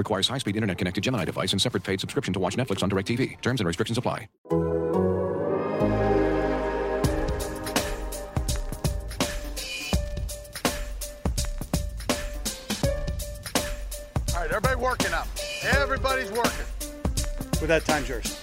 Requires high-speed internet-connected Gemini device and separate paid subscription to watch Netflix on DirecTV. Terms and restrictions apply. All right, everybody working up. Everybody's working. With that, time's yours.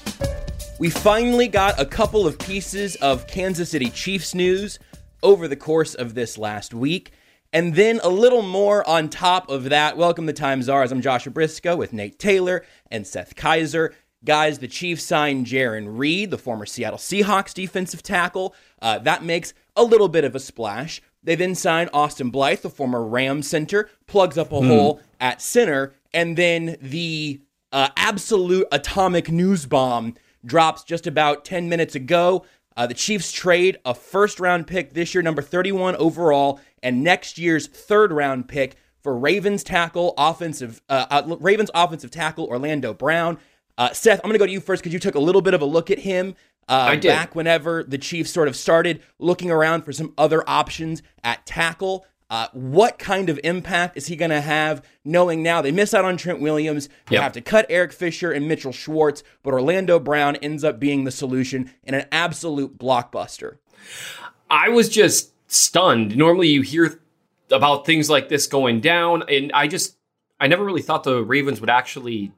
We finally got a couple of pieces of Kansas City Chiefs news over the course of this last week. And then a little more on top of that. Welcome to Time Czars. I'm Joshua Brisco with Nate Taylor and Seth Keysor. Guys, the Chiefs signed Jarran Reed, the former Seattle Seahawks defensive tackle. Uh, that makes a little bit of a splash. They then signed Austin Blythe, the former Rams center, plugs up a hole at center. And then the uh, absolute atomic news bomb drops just about 10 minutes ago. Uh, the Chiefs trade a first round pick this year, number 31 overall, and next year's third round pick for Ravens tackle offensive uh, uh, Ravens offensive tackle Orlando Brown. Uh, Seth, I'm going to go to you first because you took a little bit of a look at him uh, I did. back whenever the Chiefs sort of started looking around for some other options at tackle. Uh, what kind of impact is he going to have knowing now they miss out on Trent Williams? They Yep. have to cut Eric Fisher and Mitchell Schwartz, but Orlando Brown ends up being the solution and an absolute blockbuster. I was just stunned. Normally, you hear about things like this going down, and I just, I never really thought the Ravens would actually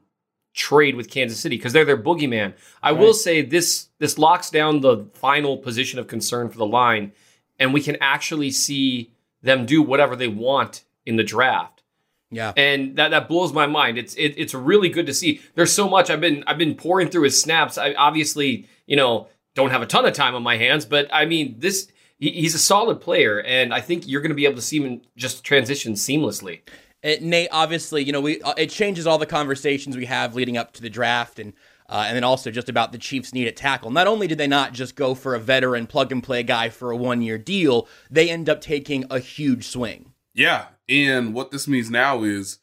trade with Kansas City because they're their boogeyman. I will say this: this locks down the final position of concern for the line, and we can actually see them do whatever they want in the draft. Yeah. and that that blows my mind. It's it, it's really good to see. There's so much I've been I've been pouring through his snaps. I obviously you know don't have a ton of time on my hands, but I mean this he's a solid player, and I think you're going to be able to see him just transition seamlessly. It, Nate, obviously, you know, we uh, it changes all the conversations we have leading up to the draft, and uh, and then also just about the Chiefs' need at tackle. Not only did they not just go for a veteran plug and play guy for a one year deal, they end up taking a huge swing. Yeah, and what this means now is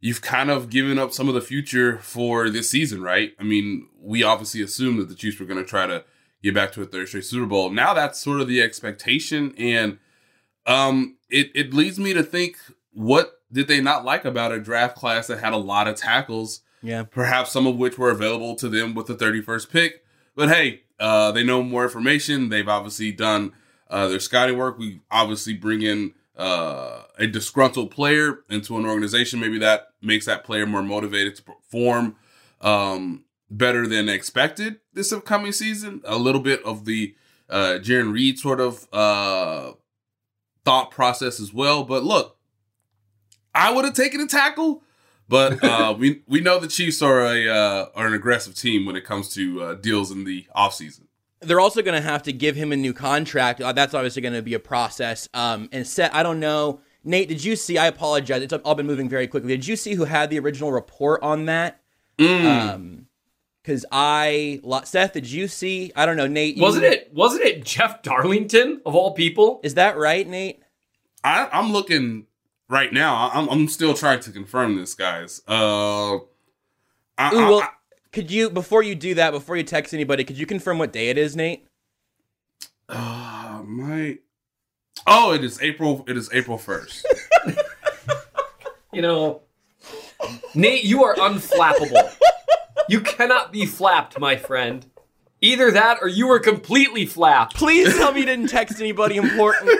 you've kind of given up some of the future for this season, right? I mean, we obviously assumed that the Chiefs were going to try to get back to a third straight Super Bowl. Now that's sort of the expectation, and um, it it leads me to think, what did they not like about a draft class that had a lot of tackles? Yeah. perhaps some of which were available to them with the 31st pick. But hey, uh, they know more information. They've obviously done uh, their scouting work. We obviously bring in uh, a disgruntled player into an organization. Maybe that makes that player more motivated to perform um, better than expected this upcoming season. A little bit of the uh, Jarran Reed sort of uh, thought process as well. But look, I would have taken a tackle. But uh, we we know the Chiefs are a uh, are an aggressive team when it comes to uh, deals in the offseason. They're also going to have to give him a new contract. Uh, that's obviously going to be a process. Um, and Seth, I don't know. Nate, did you see? I apologize. It's all been moving very quickly. Did you see who had the original report on that? Um, because I, Seth, did you see? I don't know, Nate. Wasn't it wasn't it Jeff Darlington of all people? Is that right, Nate? I, I'm looking right now. I'm I'm still trying to confirm this, guys. Uh, I, Ooh, I- well, I- could you before you do that, before you text anybody, could you confirm what day it is, Nate? uh, my oh, it is April. It is April first. You know, Nate, you are unflappable. You cannot be flapped, my friend. Either that or you were completely flapped. Please tell me you didn't text anybody important.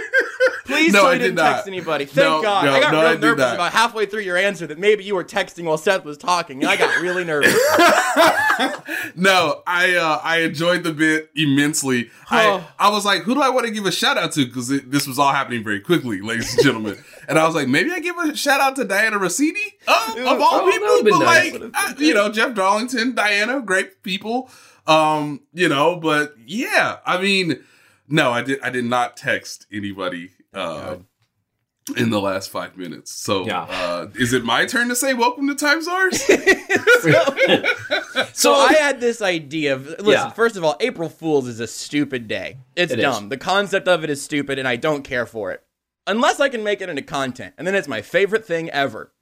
Please No, tell I did didn't not. text anybody. Thank No, God. no, I got no, real I nervous not. about halfway through your answer that maybe you were texting while Seth was talking, and I got really nervous. no, I uh, I enjoyed the bit immensely. I Oh. I was like, who do I want to give a shout out to? Because this was all happening very quickly, ladies and gentlemen. and I was like, maybe I give a shout out to Dianna Russini uh, of all Oh, people. But nice. like, I- you know, Jeff Darlington, Dianna, great people. Um, you know, but yeah, I mean, no, I did I did not text anybody. Uh, in the last five minutes. So, Yeah. uh, is it my turn to say welcome to Times Ours? So I had this idea of listen, Yeah. first of all, April Fool's is a stupid day. It's It is. dumb. The concept of it is stupid and I don't care for it. Unless I can make it into content. And then it's my favorite thing ever.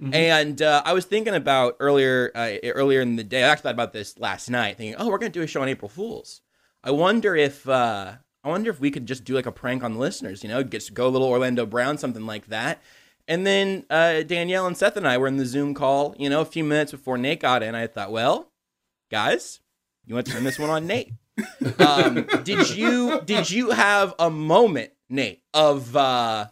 Mm-hmm. And uh, I was thinking about earlier uh, earlier in the day. I actually thought about this last night, thinking, "Oh, we're gonna do a show on April Fools." I wonder if uh, I wonder if we could just do like a prank on the listeners. You know, just go a little Orlando Brown, something like that. And then uh, Danielle and Seth and I were in the Zoom call. You know, a few minutes before Nate got in. I thought, well, guys, you want to turn this one on Nate? um, did you did you have a moment, Nate, of uh,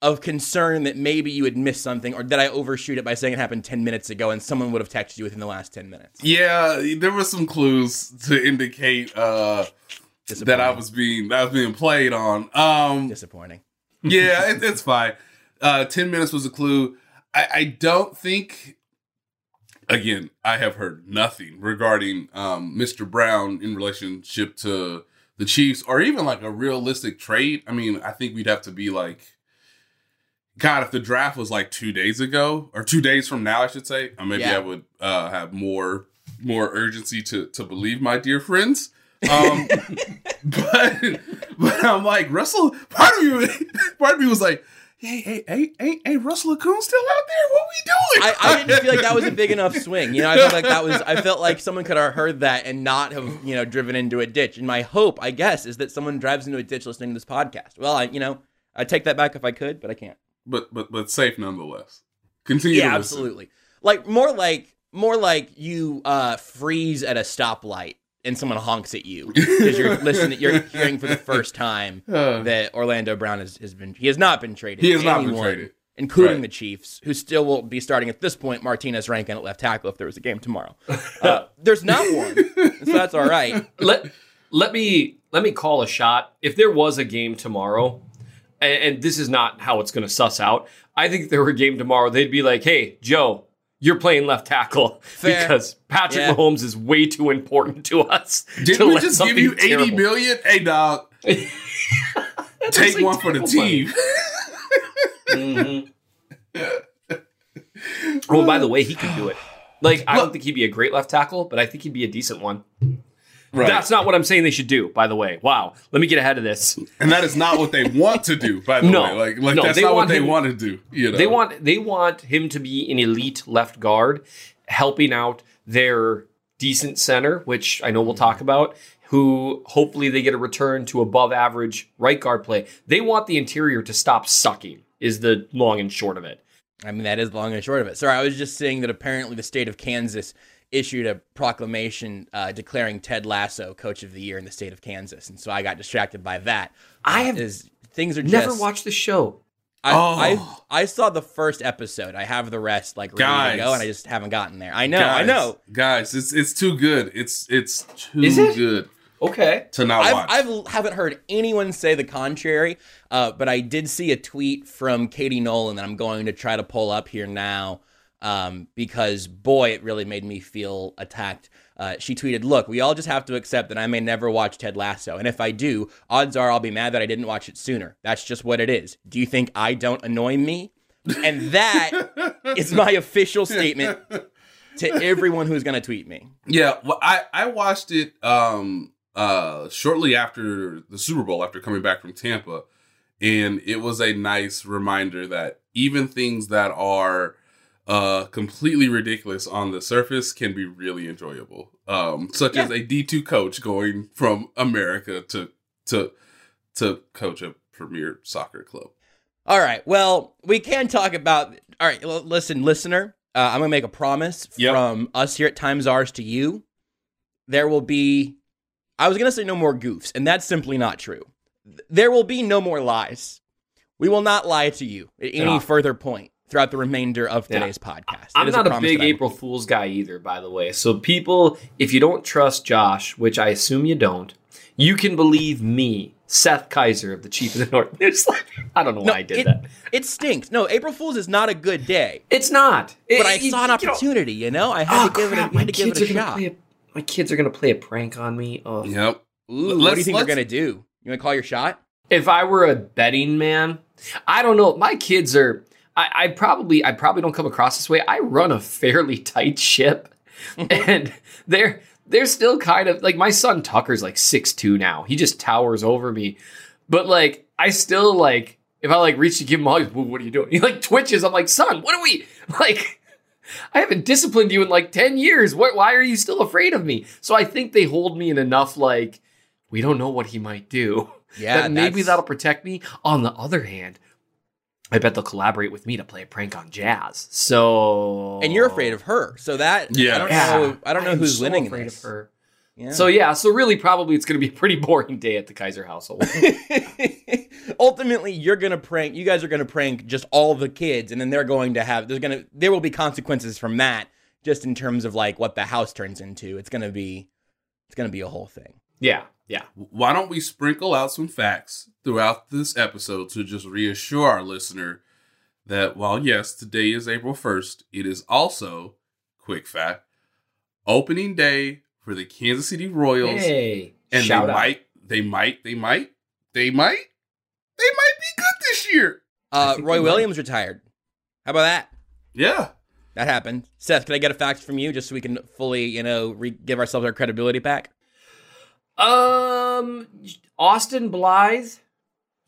of concern that maybe you had missed something, or did I overshoot it by saying it happened ten minutes ago and someone would have texted you within the last ten minutes? yeah, there were some clues to indicate uh, that I was being that I was being played on. Um, Disappointing. yeah, it, it's fine. Uh, Ten minutes was a clue. I, I don't think. Again, I have heard nothing regarding um, Mr. Brown in relationship to the Chiefs, or even like a realistic trade. I mean, I think we'd have to be like, God, if the draft was like two days ago or two days from now, I should say, uh, maybe Yeah. I would uh, have more more urgency to to believe my dear friends. Um, but but I'm like Russell. Part of me, part of me was like, hey hey hey hey hey, Russell Okung still out there? What we doing? I, I didn't feel like that was a big enough swing. You know, I felt like that was. I felt like someone could have heard that and not have, you know, driven into a ditch. And my hope, I guess, is that someone drives into a ditch listening to this podcast. Well, I, you know, I take that back if I could, but I can't. but but but safe nonetheless. Continue. Yeah, to absolutely. Like more like more like you uh, freeze at a stoplight and someone honks at you because you're listening. You're hearing for the first time that Orlando Brown has, has been. He has not been traded. He has to not been traded. including Right. the Chiefs, who still will be starting at this point. Martinas Rankin at left tackle if there was a game tomorrow. Uh, there's not one, so that's all right. let let me let me call a shot. If there was a game tomorrow, and, and this is not how it's going to suss out. I think if there were a game tomorrow, they'd be like, "Hey, Joe, you're playing left tackle Fair. because Patrick Yeah. Mahomes is way too important to us." Did to we just give you eighty terrible- million? Hey dog, take like one for the terrible team. Mm-hmm. Oh, by the way, he could do it. Like, I don't think he'd be a great left tackle, but I think he'd be a decent one. Right. That's not what I'm saying they should do, by the way. Wow. Let me get ahead of this. and that is not what they want to do. By the No. way, like like No, that's not what want they him- want to do. You know, They want they want him to be an elite left guard, helping out their decent center, which I know we'll talk about, who hopefully they get a return to above average right guard play. They want the interior to stop sucking, is the long and short of it. I mean, that is long and short of it. Sorry, I was just saying that apparently the state of Kansas issued a proclamation uh, declaring Ted Lasso Coach of the Year in the state of Kansas, and so I got distracted by that. I have Is things are Never just, watched the show. I, Oh. I I saw the first episode. I have the rest like ready Guys. to go, and I just haven't gotten there. I know, guys, I know. guys. It's it's too good. It's it's too Is it? good Okay. to not I've, watch. I've haven't heard anyone say the contrary, uh, but I did see a tweet from Katie Nolan that I'm going to try to pull up here now um, because boy, it really made me feel attacked. Uh, she tweeted, "Look, we all just have to accept that I may never watch Ted Lasso, and if I do, odds are I'll be mad that I didn't watch it sooner. That's just what it is. Do you think I don't annoy me?" And that is my official statement to everyone who's going to tweet me. Yeah, well, I I watched it um uh shortly after the Super Bowl after coming back from Tampa, and it was a nice reminder that even things that are uh completely ridiculous on the surface can be really enjoyable. Um such as a D2 coach going from America to to to coach a premier soccer club. All right. Well, we can talk about. All right. l- listen, listener. Uh, I'm gonna make a promise Yep. from us here at Times Ours to you. There will be. I was gonna say no more goofs, and that's simply not true. There will be no more lies. We will not lie to you at any Yeah. further point throughout the remainder of Yeah. today's podcast. That I'm not a promise big that I will April. Fool's guy either, by the way. So people, if you don't trust Josh, which I assume you don't, you can believe me, Seth Keysor of the Chief of the North. It's like I don't know No, why I did it, that. It stinks. No, April Fool's is not a good day. It's not. But I it- saw an you know- opportunity. You know, I had oh to give crap! it. A, my had to give kids it a are gonna shot. play. A, my kids are gonna play a prank on me. Oh, Yep. Ooh, what do you think they're gonna do? You want to call your shot? if I were a betting man, I don't know. My kids are. I, I probably I probably don't come across this way. I run a fairly tight ship, and they're they're still kind of like my son Tucker's like six two now. He just towers over me, but like I still like if I like reach to give him all, well, what are you doing? He like twitches. I'm like, son, what are we like? I haven't disciplined you in like 10 years. What, why are you still afraid of me? So I think they hold me in enough, like, we don't know what he might do. Yeah, that maybe that's- that'll protect me. On the other hand, I bet they'll collaborate with me to play a prank on Jazz. So And you're afraid of her. So that Yeah. I don't Yeah. know I don't know I'm who's so winning afraid this. of her. Yeah. So yeah, so really probably it's going to be a pretty boring day at the Keysor household. ultimately you're gonna prank you guys are gonna prank just all the kids and then they're going to have there's gonna there will be consequences from that just in terms of like what the house turns into it's gonna be it's gonna be a whole thing yeah, yeah. Why don't we sprinkle out some facts throughout this episode to just reassure our listener that while yes, today is April 1st, it is also, quick fact, opening day for the Kansas City Royals. Hey, and shout they out. might, they might, they might, they might, they might be good this year. uh roy they might. williams retired how about that Yeah. that happened seth can i get a fact from you just so we can fully you know re- give ourselves our credibility back Um, Austin Blythe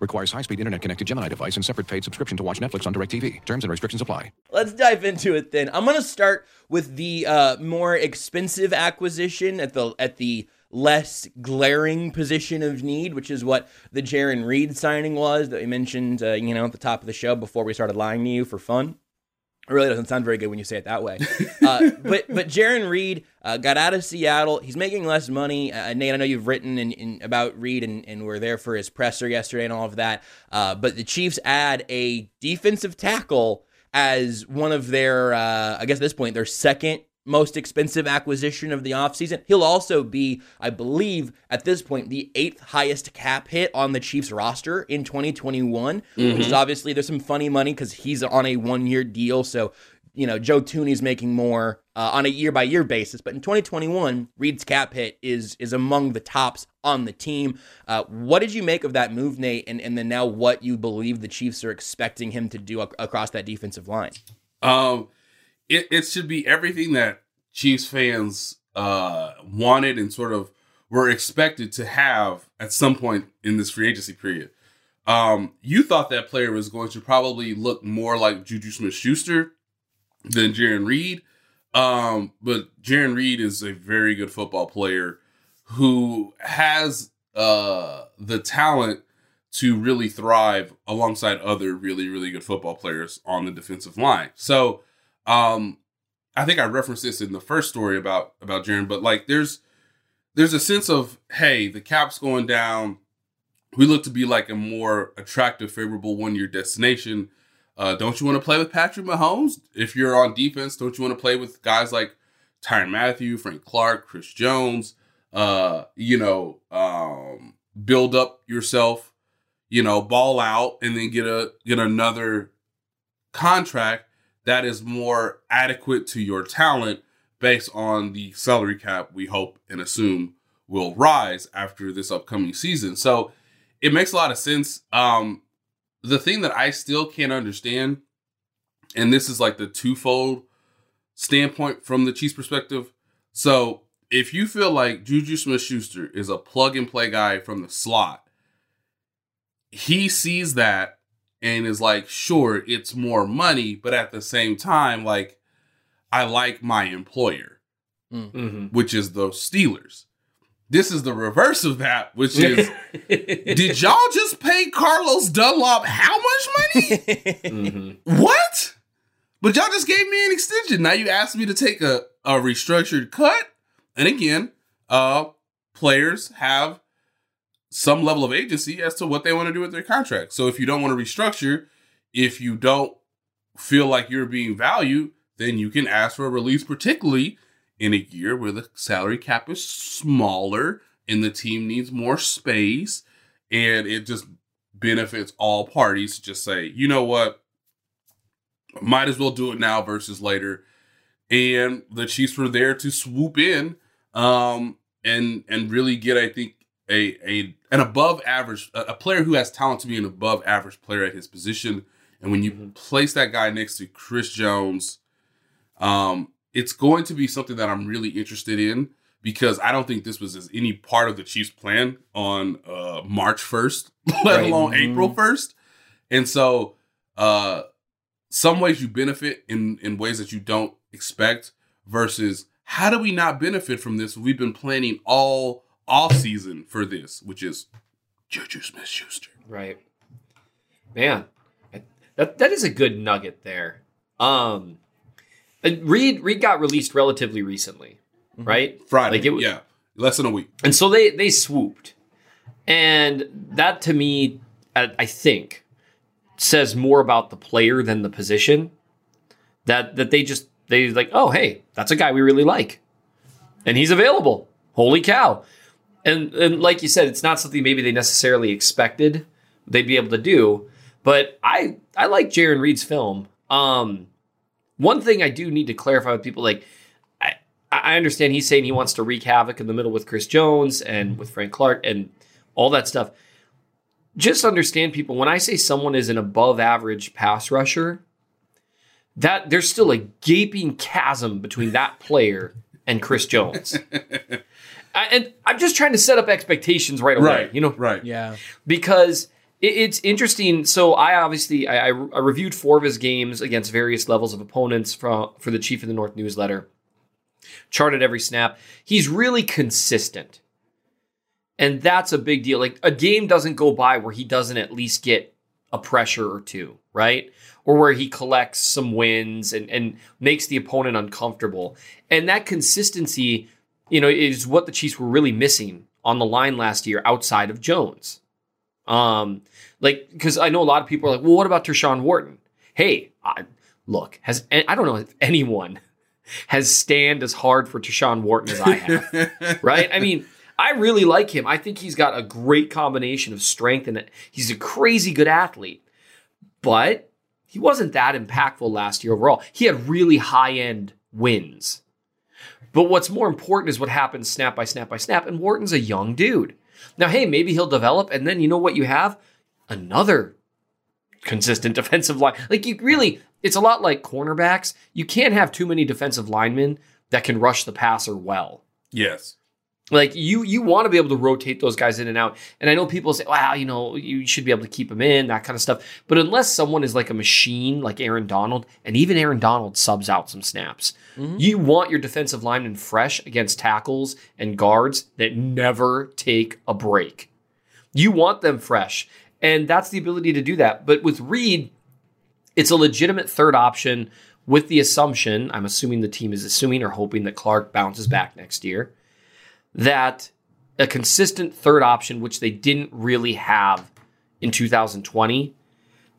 Requires high-speed internet connected Gemini device and separate paid subscription to watch Netflix on DirecTV. Terms and restrictions apply. Let's dive into it then. I'm gonna start with the uh, more expensive acquisition at the at the less glaring position of need, which is what the Jarran Reed signing was that we mentioned, uh, you know, at the top of the show before we started lying to you for fun. It really doesn't sound very good when you say it that way. Uh, but but Jarran Reed uh, got out of Seattle. He's making less money. Uh, Nate, I know you've written in, in about Reed and, and were there for his presser yesterday and all of that. Uh, but the Chiefs add a defensive tackle as one of their, uh, I guess at this point, their second most expensive acquisition of the offseason. He'll also be, I believe, at this point, the eighth highest cap hit on the Chiefs roster in 2021, which is obviously there's some funny money because he's on a one year deal. So, you know, Joe Thuney's making more uh, on a year by year basis. But in 2021, Reed's cap hit is is among the tops on the team. Uh, what did you make of that move, Nate? And, and then now what you believe the Chiefs are expecting him to do ac- across that defensive line? Um, it, it should be everything that Chiefs fans uh wanted and sort of were expected to have at some point in this free agency period. Um, you thought that player was going to probably look more like Juju Smith Schuster than Jarran Reed. Um, but Jarran Reed is a very good football player who has uh the talent to really thrive alongside other really really good football players on the defensive line. So, um I think I referenced this in the first story about about Jarran, but like there's there's a sense of hey, the cap's going down. We look to be like a more attractive, favorable one year destination. Uh, don't you want to play with Patrick Mahomes? If you're on defense, don't you want to play with guys like Tyrann Mathieu, Frank Clark, Chris Jones? Uh, you know, um, build up yourself, you know, ball out, and then get a get another contract that is more adequate to your talent based on the salary cap we hope and assume will rise after this upcoming season. So it makes a lot of sense. Um, the thing that I still can't understand, and this is like the twofold standpoint from the Chiefs perspective. So if you feel like Juju Smith Schuster is a plug and play guy from the slot, he sees that and is like, sure, it's more money, but at the same time, like, I like my employer, Mm-hmm. which is the Steelers. This is the reverse of that, which is, did y'all just pay Carlos Dunlap how much money? Mm-hmm. What? But y'all just gave me an extension. Now you asked me to take a, a restructured cut. And again, uh, players have some level of agency as to what they want to do with their contract. So if you don't want to restructure, if you don't feel like you're being valued, then you can ask for a release, particularly in a year where the salary cap is smaller and the team needs more space. And it just benefits all parties to just say, you know what? Might as well do it now versus later. And the Chiefs were there to swoop in um, and and really get, I think, a a an above average a, a player who has talent to be an above average player at his position. And when you place that guy next to Chris Jones, um, it's going to be something that I'm really interested in because I don't think this was as any part of the Chiefs' plan on uh, March 1st, let Right. alone April 1st. And so, uh, some ways you benefit in in ways that you don't expect versus how do we not benefit from this? We've been planning all off season for this, which is Juju Smith Schuster. Right. Man, that that is a good nugget there. Um, Reed Reed got released relatively recently, right? Friday, Like it was, yeah, less than a week. and so they they swooped, and that to me, I, I think, says more about the player than the position. That that they just they like, oh hey, that's a guy we really like, and he's available. Holy cow! And and like you said, it's not something maybe they necessarily expected they'd be able to do. But I I like Jarran Reed's film. Um, one thing I do need to clarify with people, like I I understand he's saying he wants to wreak havoc in the middle with Chris Jones and with Frank Clark and all that stuff. Just understand people when I say someone is an above average pass rusher, that there's still a gaping chasm between that player and Chris Jones. I, and I'm just trying to set up expectations right away. Right, You know, right. Yeah. because it, it's interesting. So I obviously I, I, I reviewed four of his games against various levels of opponents from for the Chief of the North newsletter. Charted every snap. He's really consistent, and that's a big deal. Like a game doesn't go by where he doesn't at least get a pressure or two, right? Or where he collects some wins and and makes the opponent uncomfortable. And that consistency, you know, is what the Chiefs were really missing on the line last year outside of Jones. Um, like because I know a lot of people are like, well, what about Tershawn Wharton? Hey, I, look, has I don't know if anyone has stand as hard for Tershawn Wharton as I have, right? I mean, I really like him. I think he's got a great combination of strength and he's a crazy good athlete, but he wasn't that impactful last year overall. He had really high end wins. But what's more important is what happens snap by snap by snap. And Wharton's a young dude. Now, hey, maybe he'll develop, and then you know what you have? Another consistent defensive line. Like you really, it's a lot like cornerbacks. You can't have too many defensive linemen that can rush the passer well. Yes. Like you, you want to be able to rotate those guys in and out. And I know people say, "Wow, you know, you should be able to keep them in that kind of stuff." But unless someone is like a machine, like Aaron Donald, and even Aaron Donald subs out some snaps, Mm-hmm. you want your defensive linemen fresh against tackles and guards that never take a break. You want them fresh, and that's the ability to do that. But with Reed, it's a legitimate third option with the assumption, I'm assuming the team is assuming or hoping that Clark bounces back next year, that a consistent third option, which they didn't really have in 2020.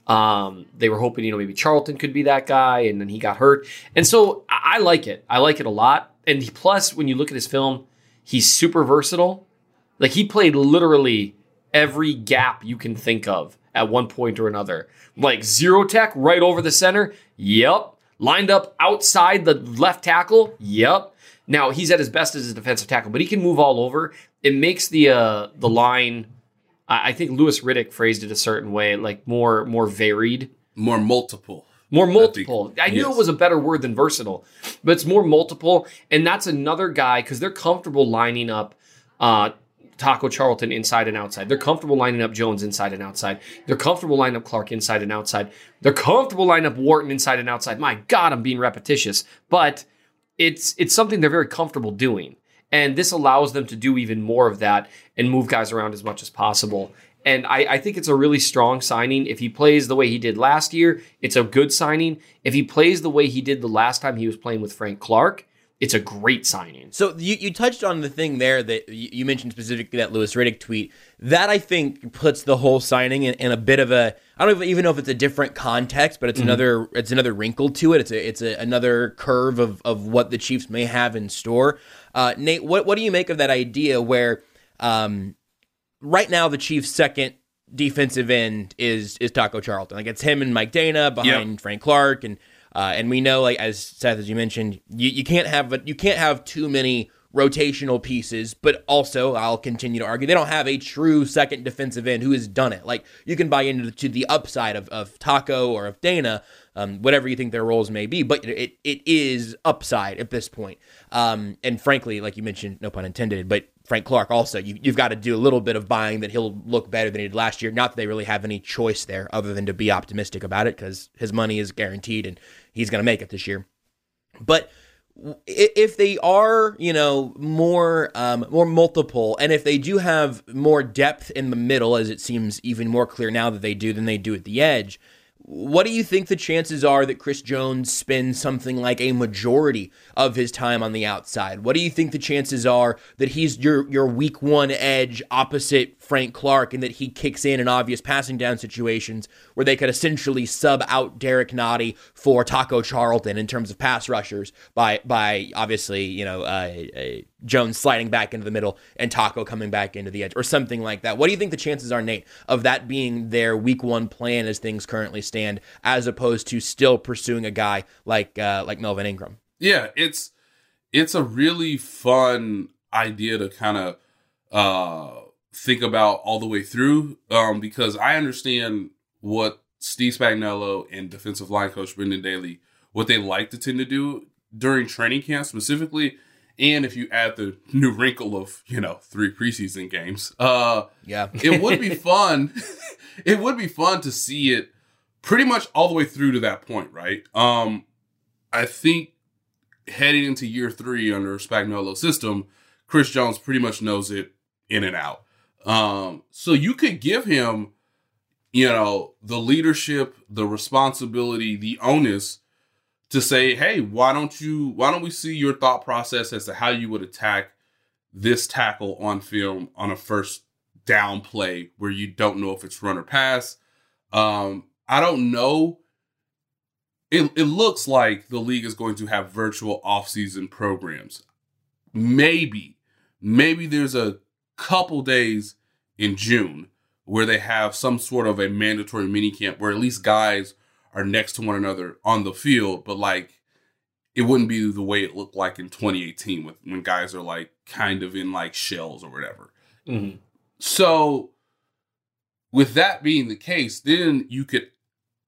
Um, they were hoping, you know, maybe Charlton could be that guy, and then he got hurt. And so I, I like it. I like it a lot. And he- plus, when you look at his film, he's super versatile. Like he played literally every gap you can think of at one point or another. Like zero tech right over the center. Yep. Lined up outside the left tackle. Yep. Now he's at his best as a defensive tackle, but he can move all over. It makes the uh, the line. I I think Louis Riddick phrased it a certain way, like more more varied, More multiple. more multiple. I, knew yes. it was a better word than versatile, but it's more multiple, and that's another guy because they're comfortable lining up uh, Taco Charlton inside and outside. They're comfortable lining up Jones inside and outside. They're comfortable lining up Clark inside and outside. They're comfortable lining up Wharton inside and outside. My God, I'm being repetitious, but it's it's something they're very comfortable doing. And this allows them to do even more of that and move guys around as much as possible. And I, I, think it's a really strong signing. If he plays the way he did last year, it's a good signing. If he plays the way he did the last time he was playing with Frank Clark, it's a great signing. So you, you touched on the thing there that you mentioned specifically that Louis Riddick tweet. That I think puts the whole signing in, in a bit of a I don't even know if it's a different context, but it's mm-hmm. another it's another wrinkle to it. It's a it's a, another curve of of what the Chiefs may have in store. Uh, Nate, what what do you make of that idea where um, right now the Chiefs' second defensive end is is Taco Charlton. Like it's him and Mike Danna behind yep. Frank Clark and uh, and we know, like as Seth, as you mentioned, you, you can't have you can't have too many rotational pieces, but also I'll continue to argue they don't have a true second defensive end who has done it. Like you can buy into the, to the upside of, of Taco or of Danna, um, whatever you think their roles may be, but it it is upside at this point. Um, and frankly, like you mentioned, no pun intended, but Frank Clark also, you, have got to do a little bit of buying that he'll look better than he did last year. Not that they really have any choice there other than to be optimistic about it because his money is guaranteed and he's going to make it this year. But if they are, you know, more um, more multiple, and if they do have more depth in the middle, as it seems even more clear now that they do than they do at the edge, what do you think the chances are that Chris Jones spends something like a majority of his time on the outside? What do you think the chances are that he's your your week one edge opposite Frank Clark and that he kicks in in obvious passing down situations where they could essentially sub out Derrick Nnadi for Taco Charlton in terms of pass rushers by by obviously you know uh, uh, Jones sliding back into the middle and Taco coming back into the edge or something like that. What do you think the chances are, Nate, of that being their week one plan as things currently stand, as opposed to still pursuing a guy like uh, like Melvin Ingram? Yeah, it's it's a really fun idea to kind of uh think about all the way through um, because I understand what Steve Spagnuolo and defensive line coach Brendan Daly what they like to tend to do during training camp specifically and if you add the new wrinkle of you know three preseason games uh yeah. it would be fun it would be fun to see it pretty much all the way through to that point right? Um i think heading into year three under Spagnuolo's system chris jones pretty much knows it in and out um, so you could give him, you know, the leadership, the responsibility, the onus to say, hey, why don't you, why don't we see your thought process as to how you would attack this tackle on film on a first down play where you don't know if it's run or pass. Um, I don't know. It, it looks like the league is going to have virtual offseason programs. Maybe, maybe there's a couple days in June where they have some sort of a mandatory mini camp where at least guys are next to one another on the field, but like it wouldn't be the way it looked like in 2018 with when guys are like kind of in like shells or whatever. Mm-hmm. So with that being the case, then you could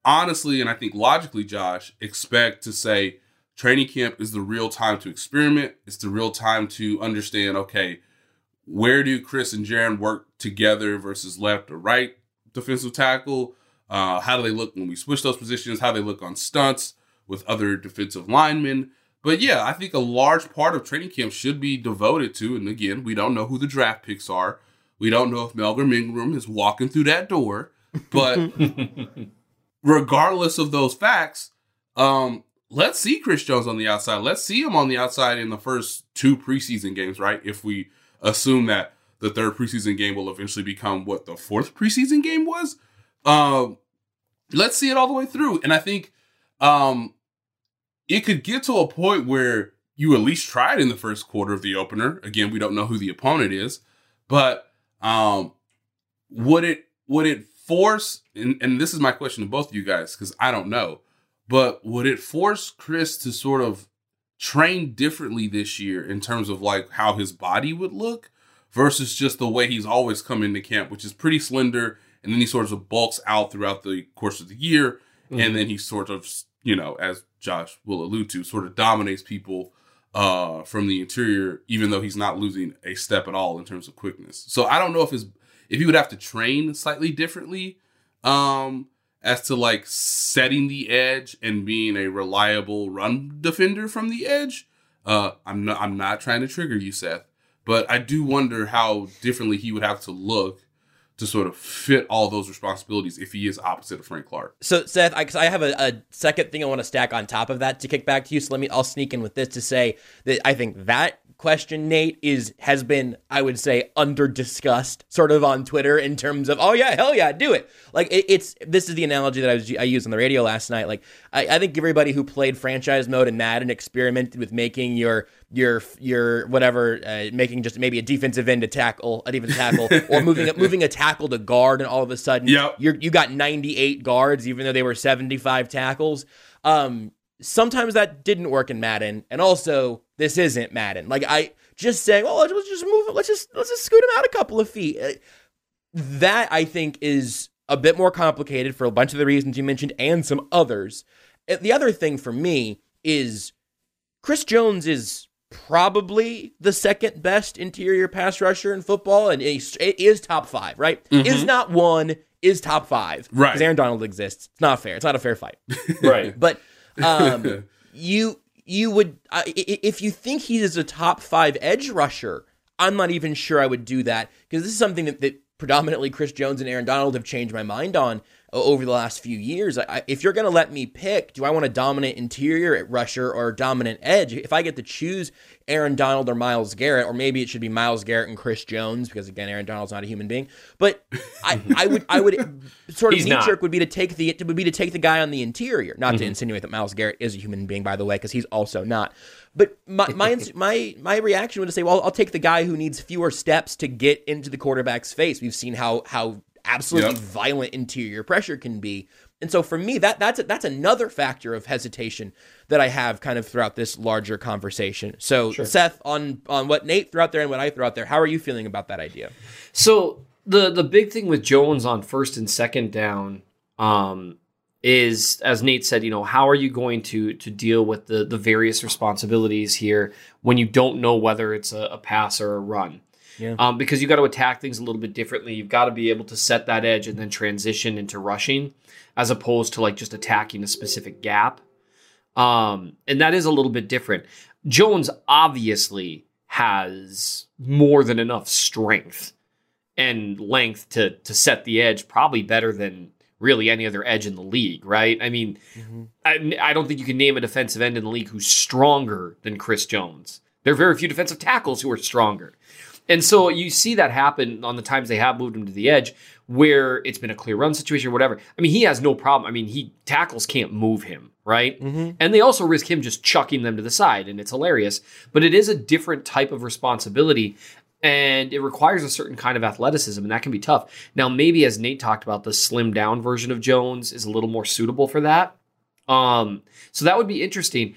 honestly and I think logically, Josh, expect to say training camp is the real time to experiment. It's the real time to understand, okay, where do Chris and Jarran work together versus left or right defensive tackle? Uh, how do they look when we switch those positions? How do they look on stunts with other defensive linemen? But yeah, I think a large part of training camp should be devoted to, and again, we don't know who the draft picks are. We don't know if Melvin Ingram is walking through that door. But regardless of those facts, um, let's see Chris Jones on the outside. Let's see him on the outside in the first two preseason games, right? If we assume that the third preseason game will eventually become what the fourth preseason game was. Um, let's see it all the way through. And I think um, it could get to a point where you at least try it in the first quarter of the opener. Again, we don't know who the opponent is, but um, would it would it force? And, and this is my question to both of you guys because I don't know, but would it force Chris to sort of train differently this year in terms of like how his body would look versus just the way he's always come into camp, which is pretty slender. And then he sort of bulks out throughout the course of the year. Mm-hmm. And then he sort of, you know, as Josh will allude to, sort of dominates people uh, from the interior, even though he's not losing a step at all in terms of quickness. So I don't know if his if he would have to train slightly differently um, as to like setting the edge and being a reliable run defender from the edge. Uh, I'm not I'm not trying to trigger you, Seth, but I do wonder how differently he would have to look to sort of fit all those responsibilities if he is opposite of Frank Clark. So Seth, I, I have a, a second thing I want to stack on top of that to kick back to you. So let me, I'll sneak in with this to say that I think that question, Nate, is has been, I would say, under discussed sort of on Twitter in terms of, oh yeah, hell yeah, do it. Like it, it's this is the analogy that I was I used on the radio last night. Like I, I think everybody who played franchise mode in Madden experimented with making your your your whatever, uh, making just maybe a defensive end to tackle, a defensive tackle, or moving moving a tackle to guard, and all of a sudden, Yep. you're you got 98 guards, even though they were 75 tackles. Um, sometimes that didn't work in Madden, and also this isn't Madden. Like I just saying, oh, let's just move. Let's just let's just scoot him out a couple of feet. Uh, That I think is a bit more complicated for a bunch of the reasons you mentioned and some others. Uh, The other thing for me is Chris Jones is probably the second best interior pass rusher in football, and he's- it is top five, right? Is not one, is top five. Right. Because Aaron Donald exists. It's not fair. It's not a fair fight. Right. But um, you you would i- if you think he is a top five edge rusher, I'm not even sure I would do that because this is something that, that predominantly Chris Jones and Aaron Donald have changed my mind on over the last few years. I, if you're going to let me pick, do I want a dominant interior at rusher or a dominant edge? If I get to choose Aaron Donald or Myles Garrett, or maybe it should be Myles Garrett and Chris Jones because again, Aaron Donald's not a human being. But I, I would I would sort of knee jerk would be to take the would be to take the guy on the interior. Not to mm-hmm. insinuate that Myles Garrett is a human being, by the way, because he's also not. But my my my my reaction would say, well, I'll take the guy who needs fewer steps to get into the quarterback's face. We've seen how how absolutely Yep. violent interior pressure can be. And so for me, that that's that's another factor of hesitation that I have kind of throughout this larger conversation. So Seth, on on what Nate threw out there and what I threw out there, how are you feeling about that idea? So the the big thing with Jones on first and second down um, is, as Nate said, you know, how are you going to to deal with the the various responsibilities here when you don't know whether it's a, a pass or a run? Yeah. Um, because you got to attack things a little bit differently. You've got to be able to set that edge and then transition into rushing, as opposed to like just attacking a specific gap. Um, and that is a little bit different. Jones obviously has more than enough strength and length to to set the edge, probably better than really any other edge in the league, right? I mean, I, I don't think you can name a defensive end in the league who's stronger than Chris Jones. There are very few defensive tackles who are stronger. And so you see that happen on the times they have moved him to the edge where it's been a clear run situation or whatever. I mean, he has no problem. I mean, he tackles can't move him, right? And they also risk him just chucking them to the side, and it's hilarious. But it is a different type of responsibility, and it requires a certain kind of athleticism, and that can be tough. Now, maybe as Nate talked about, the slim down version of Jones is a little more suitable for that. Um, so that would be interesting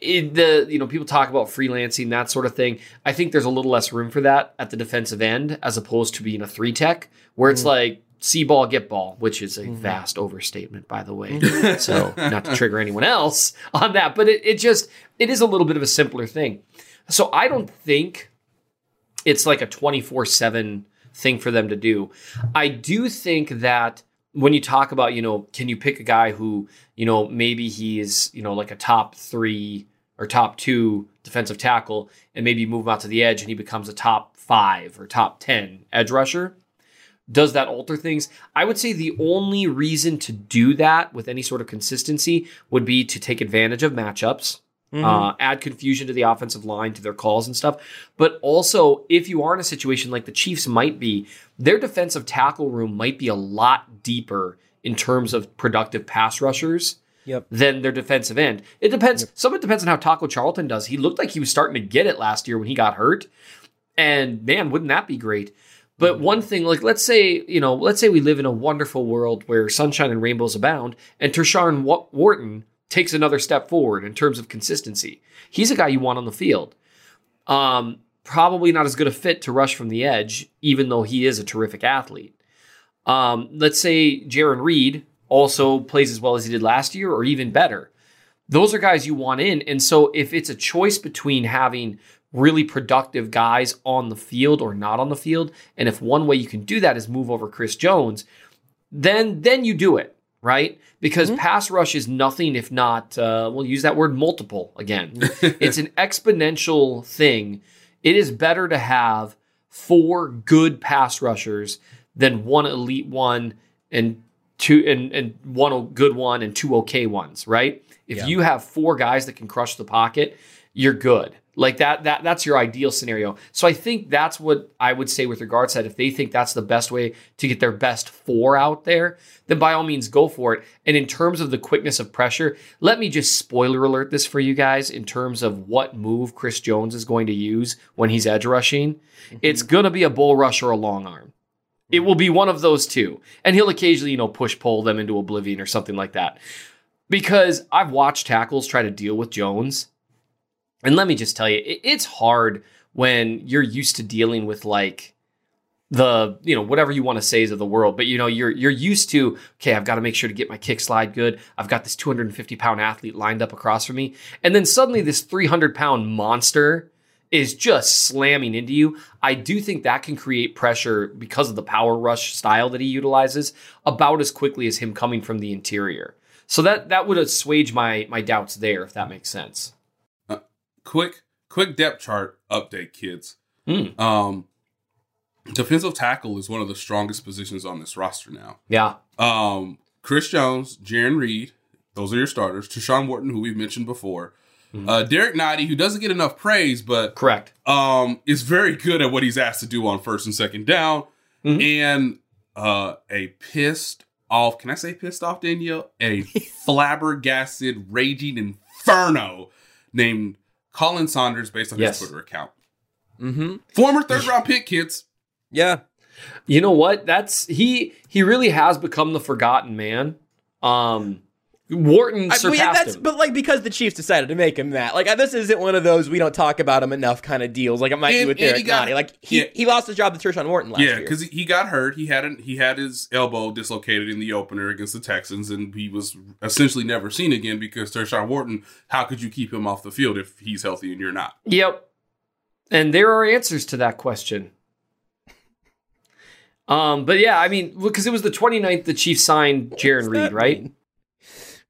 in the you know people talk about freelancing that sort of thing. I think there's a little less room for that at the defensive end as opposed to being a three tech where it's mm. like see ball get ball which is a mm-hmm. vast overstatement by the way. Mm-hmm. So not to trigger anyone else on that but it, it just it is a little bit of a simpler thing. So i don't think it's like a 24-7 thing for them to do. I do think that when you talk about, you know, can you pick a guy who, you know, maybe he's, you know, like a top three or top two defensive tackle and maybe move him out to the edge and he becomes a top five or top 10 edge rusher? Does that alter things? I would say the only reason to do that with any sort of consistency would be to take advantage of matchups, uh, add confusion to the offensive line, to their calls and stuff. But also, if you are in a situation like the Chiefs might be, their defensive tackle room might be a lot deeper in terms of productive pass rushers Yep. than their defensive end. It depends. Some of it depends on how Taco Charlton does. He looked like he was starting to get it last year when he got hurt. And man, wouldn't that be great? But one thing, like let's say, you know, let's say we live in a wonderful world where sunshine and rainbows abound, and Tershawn Wharton takes another step forward in terms of consistency. He's a guy you want on the field. Um, probably not as good a fit to rush from the edge, even though he is a terrific athlete. Um, let's say Jarran Reed also plays as well as he did last year, or even better. those are guys you want in. And so if it's a choice between having really productive guys on the field or not on the field, and if one way you can do that is move over Chris Jones, then then you do it, right? Because pass rush is nothing if not uh, we'll use that word multiple again. it's an exponential thing. It is better to have four good pass rushers than one elite one and two and, and one good one and two okay ones, right? If Yeah. you have four guys that can crush the pocket, you're good. Like that, that that's your ideal scenario. So I think that's what I would say with regards to that. If they think that's the best way to get their best four out there, then by all means go for it. And in terms of the quickness of pressure, let me just spoiler alert this for you guys in terms of what move Chris Jones is going to use when he's edge rushing. Mm-hmm. It's gonna be a bull rush or a long arm. It will be one of those two. And he'll occasionally, you know, push pull them into oblivion or something like that. Because I've watched tackles try to deal with Jones. And let me just tell you, it, it's hard when you're used to dealing with like the, you know, whatever you want to say is of the world, but you know, you're you're used to, okay, I've got to make sure to get my kick slide good. I've got this 250 pound athlete lined up across from me. And then suddenly this 300 pound monster is just slamming into you. I do think that can create pressure because of the power rush style that he utilizes about as quickly as him coming from the interior. So that that would assuage my my doubts there, if that makes sense. Quick quick depth chart update, kids. Mm. Um, defensive tackle is one of the strongest positions on this roster now. Yeah. Um, Chris Jones, Jarran Reed, those are your starters. Tershawn Wharton, who we've mentioned before. Uh, Derrick Nnadi, who doesn't get enough praise, but correct, um, is very good at what he's asked to do on first and second down, and uh, a pissed off. Can I say pissed off, Danielle? A flabbergasted, raging inferno named Khalen Saunders, based on Yes. his Twitter account. Mm-hmm. Former third round pick, kids. Yeah. You know what? That's he he really has become the forgotten man. Um Wharton I mean, surpassed that's him. but like because the Chiefs decided to make him that. Like this isn't one of those we don't talk about him enough kind of deals. Like it might be And- with and he Derrick got- Nnadi. Like he, yeah. he lost his job to Tershawn Wharton last yeah, year. because he, he got hurt. He had an, he had his elbow dislocated in the opener against the Texans, and he was essentially never seen again because Tershawn Wharton. How could you keep him off the field if he's healthy and you're not? Yep. And there are answers to that question. Um, but yeah, I mean, because it was the 29th the Chiefs signed Jarran Reed, right?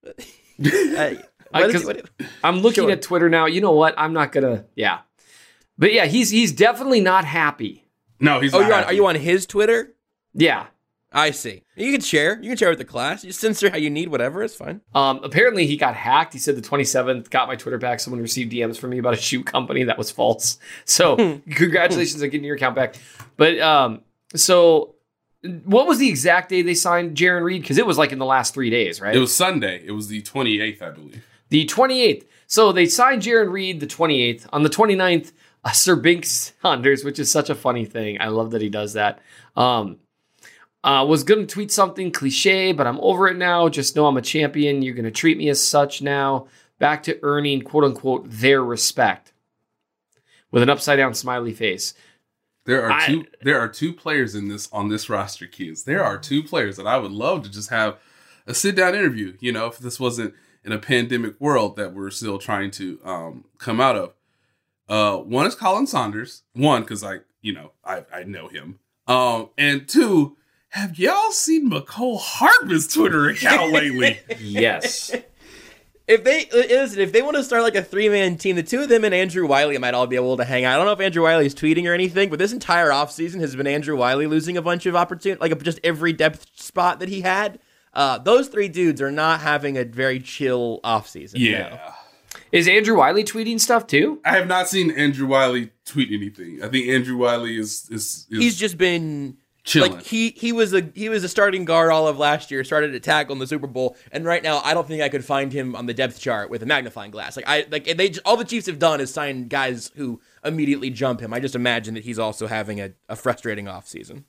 Uh, I- what is 'cause he- what- I'm looking Sure. at Twitter now. You know what? I'm not gonna. Yeah, but yeah, he's he's definitely not happy. No, he's oh, not you're on, are you on his Twitter? Yeah. I see. You can share. You can share with the class. You censor how you need. Whatever. It's fine. Um, apparently he got hacked. He said the 27th got my Twitter back. Someone received DMs from me about a shoe company that was false. So congratulations on getting your account back. But um, so what was the exact day they signed Jarran Reed? Because it was like in the last three days, right? It was Sunday. It was the 28th, I believe. the 28th. So they signed Jarran Reed the 28th. On the 29th, uh, Sir Bink Saunders, which is such a funny thing. I love that he does that. Um, uh, was going to tweet something cliche, but I'm over it now. Just know I'm a champion. You're going to treat me as such now. Back to earning, quote unquote, their respect with an upside down smiley face. There are I- two. There are two players in this on this roster, kids. There are two players that I would love to just have a sit down interview. You know, if this wasn't in a pandemic world that we're still trying to um, come out of. Uh, one is Khalen Saunders. One because I, you know, I I know him. Um, and two, have y'all seen Mecole Hardman's Twitter account lately? Yes. If they uh, listen, if they want to start like a three man team, the two of them and Andrew Wiley might all be able to hang out. I don't know if Andrew Wiley is tweeting or anything, but this entire offseason has been Andrew Wiley losing a bunch of opportunity, like just every depth spot that he had. Uh, those three dudes are not having a very chill offseason. Yeah. no. Is Andrew Wiley tweeting stuff too? I have not seen Andrew Wiley tweet anything. I think Andrew Wiley is is, is He's just been chilling. Like he he was a he was a starting guard all of last year, started at tackle in the Super Bowl, and right now I don't think I could find him on the depth chart with a magnifying glass. Like I like they all the Chiefs have done is sign guys who immediately jump him. I just imagine that he's also having a, a frustrating offseason.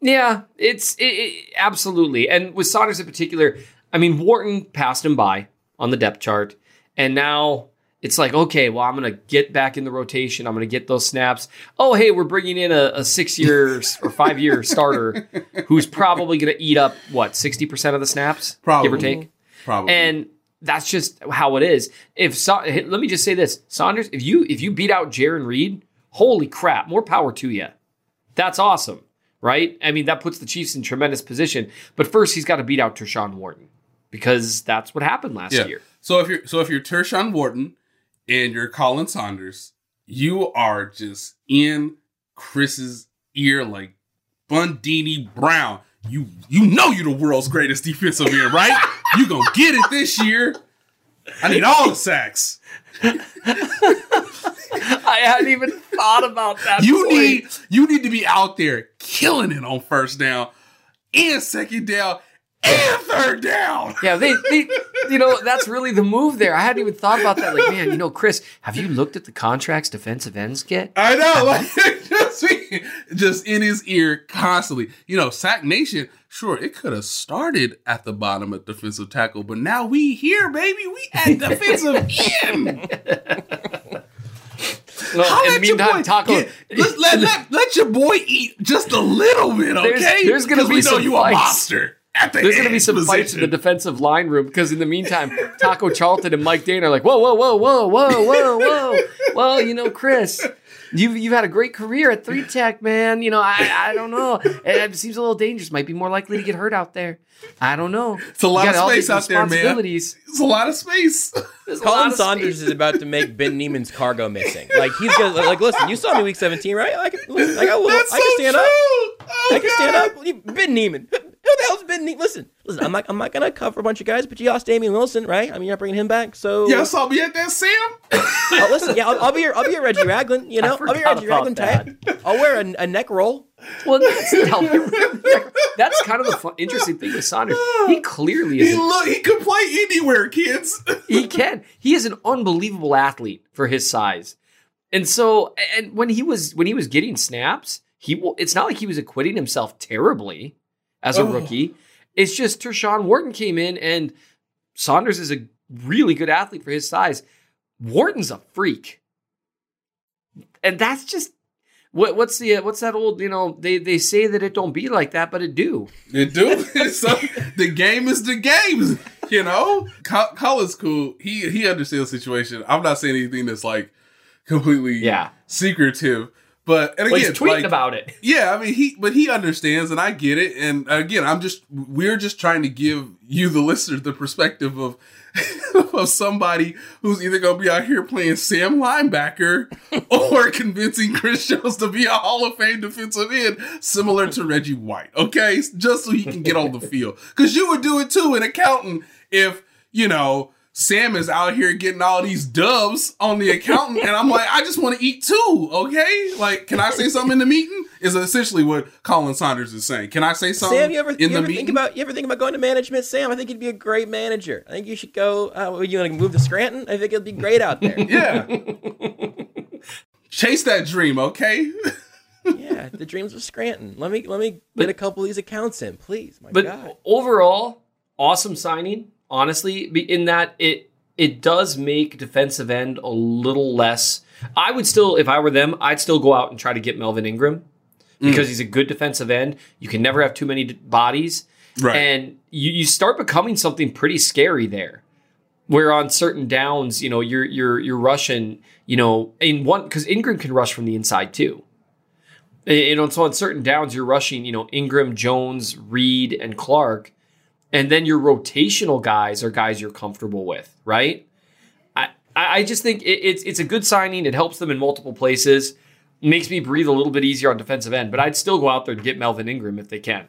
Yeah, it's it, it, absolutely. And with Saunders in particular, I mean, Wharton passed him by on the depth chart, and now it's like, okay, well, I'm going to get back in the rotation. I'm going to get those snaps. Oh, hey, we're bringing in a, a six year or five year starter who's probably going to eat up what sixty percent of the snaps, Probably. give or take. Probably. And that's just how it is. If so, let me just say this, Saunders, if you if you beat out Jarran Reed, holy crap, more power to you. That's awesome, right? I mean, that puts the Chiefs in tremendous position. But first, he's got to beat out Tershawn Wharton because that's what happened last Yeah. year. So if you're so if you're Tershawn Wharton and you're Khalen Saunders, you are just in Chris's ear like Bundini Brown. You you know you're the world's greatest defensive end, right? you gonna get it this year. I need all the sacks. I hadn't even thought about that. You point. need you need to be out there killing it on first down and second down and third down. Yeah, they, they, you know, that's really the move there. I hadn't even thought about that. Like, man, you know, Chris, have you looked at the contracts defensive ends get? I know, like just, just in his ear constantly. You know, Sack Nation, sure, it could have started at the bottom of defensive tackle, but now we here, baby. We at defensive end. In the your meantime. Taco, Get- let, let, let, let your boy eat just a little bit, okay? There's- there's gonna be we know some you a fights. monster. At the There's going to be end some fights in the defensive line room because in the meantime, Taco Charlton and Mike Danna are like, whoa, whoa, whoa, whoa, whoa, whoa, whoa. well, you know, Chris, you've you've had a great career at three tech, man. You know, I I don't know. It, it seems a little dangerous. Might be more likely to get hurt out there. I don't know. It's a lot of space out there, man. responsibilities. It's a lot of space. There's Khalen of Saunders space. is about to make Ben Niemann's cargo missing. Like he's gonna like listen. You saw me week 17, right? I can, listen, I, got a little, That's I can so stand true. up. Oh, I can stand up. Ben Niemann. Who the hell's Ben Niemann? Listen, listen. I'm not. I'm not gonna cover a bunch of guys, but you lost Damien Wilson, right? I mean, you're not bringing him back. So Y'all saw be at that Sam? Oh, listen, yeah, I'll, I'll be your, I'll be your Reggie Ragland. You know, I'll be your Reggie about Ragland type. I'll wear a, a neck roll. Well, that's, that's kind of the fun, interesting thing with Saunders. He clearly is He an look, he could play anywhere, kids. he can. He is an unbelievable athlete for his size. And so, and when he was when he was getting snaps, he it's not like he was acquitting himself terribly as a Oh. rookie. It's just Tershawn Wharton came in, and Saunders is a really good athlete for his size. Wharton's a freak, and that's just what what's the uh, what's that old you know they they say that it don't be like that, but it do. It do. so the game is the game. You know, Col- Khalen's cool. He he understands the situation. I'm not saying anything that's like completely Yeah. secretive. But and again, he's tweeting like, about it. Yeah, I mean he, but he understands, and I get it. And again, I'm just we're just trying to give you, the listeners, the perspective of of somebody who's either going to be out here playing Sam linebacker or convincing Chris Jones to be a Hall of Fame defensive end, similar to Reggie White. Okay, just so he can get on the field, because you would do it too in accounting if you know. Sam is out here getting all these dubs on the accountant, and I'm like, I just want to eat too, okay? Like, can I say something in the meeting? Is essentially what Khalen Saunders is saying. Can I say something Sam, you ever, in you the ever meeting? think about you ever think about going to management, Sam? I think you'd be a great manager. I think you should go. Uh, you want to move to Scranton? I think it'd be great out there. yeah. Chase that dream, okay? yeah, the dreams of Scranton. Let me let me get a couple of these accounts in, please. My But God. overall, awesome signing. Honestly, in that it it does make defensive end a little less. I would still, if I were them, I'd still go out and try to get Melvin Ingram because mm. he's a good defensive end. You can never have too many d- bodies, Right. and you, you start becoming something pretty scary there. Where on certain downs, you know, you're you're you're rushing, you know, in one because Ingram can rush from the inside too. Know, so on certain downs, you're rushing, you know, Ingram, Jones, Reed, and Clark. And then your rotational guys are guys you're comfortable with, right? I, I just think it, it's it's a good signing. It helps them in multiple places. Makes me breathe a little bit easier on defensive end, but I'd still go out there and get Melvin Ingram if they can.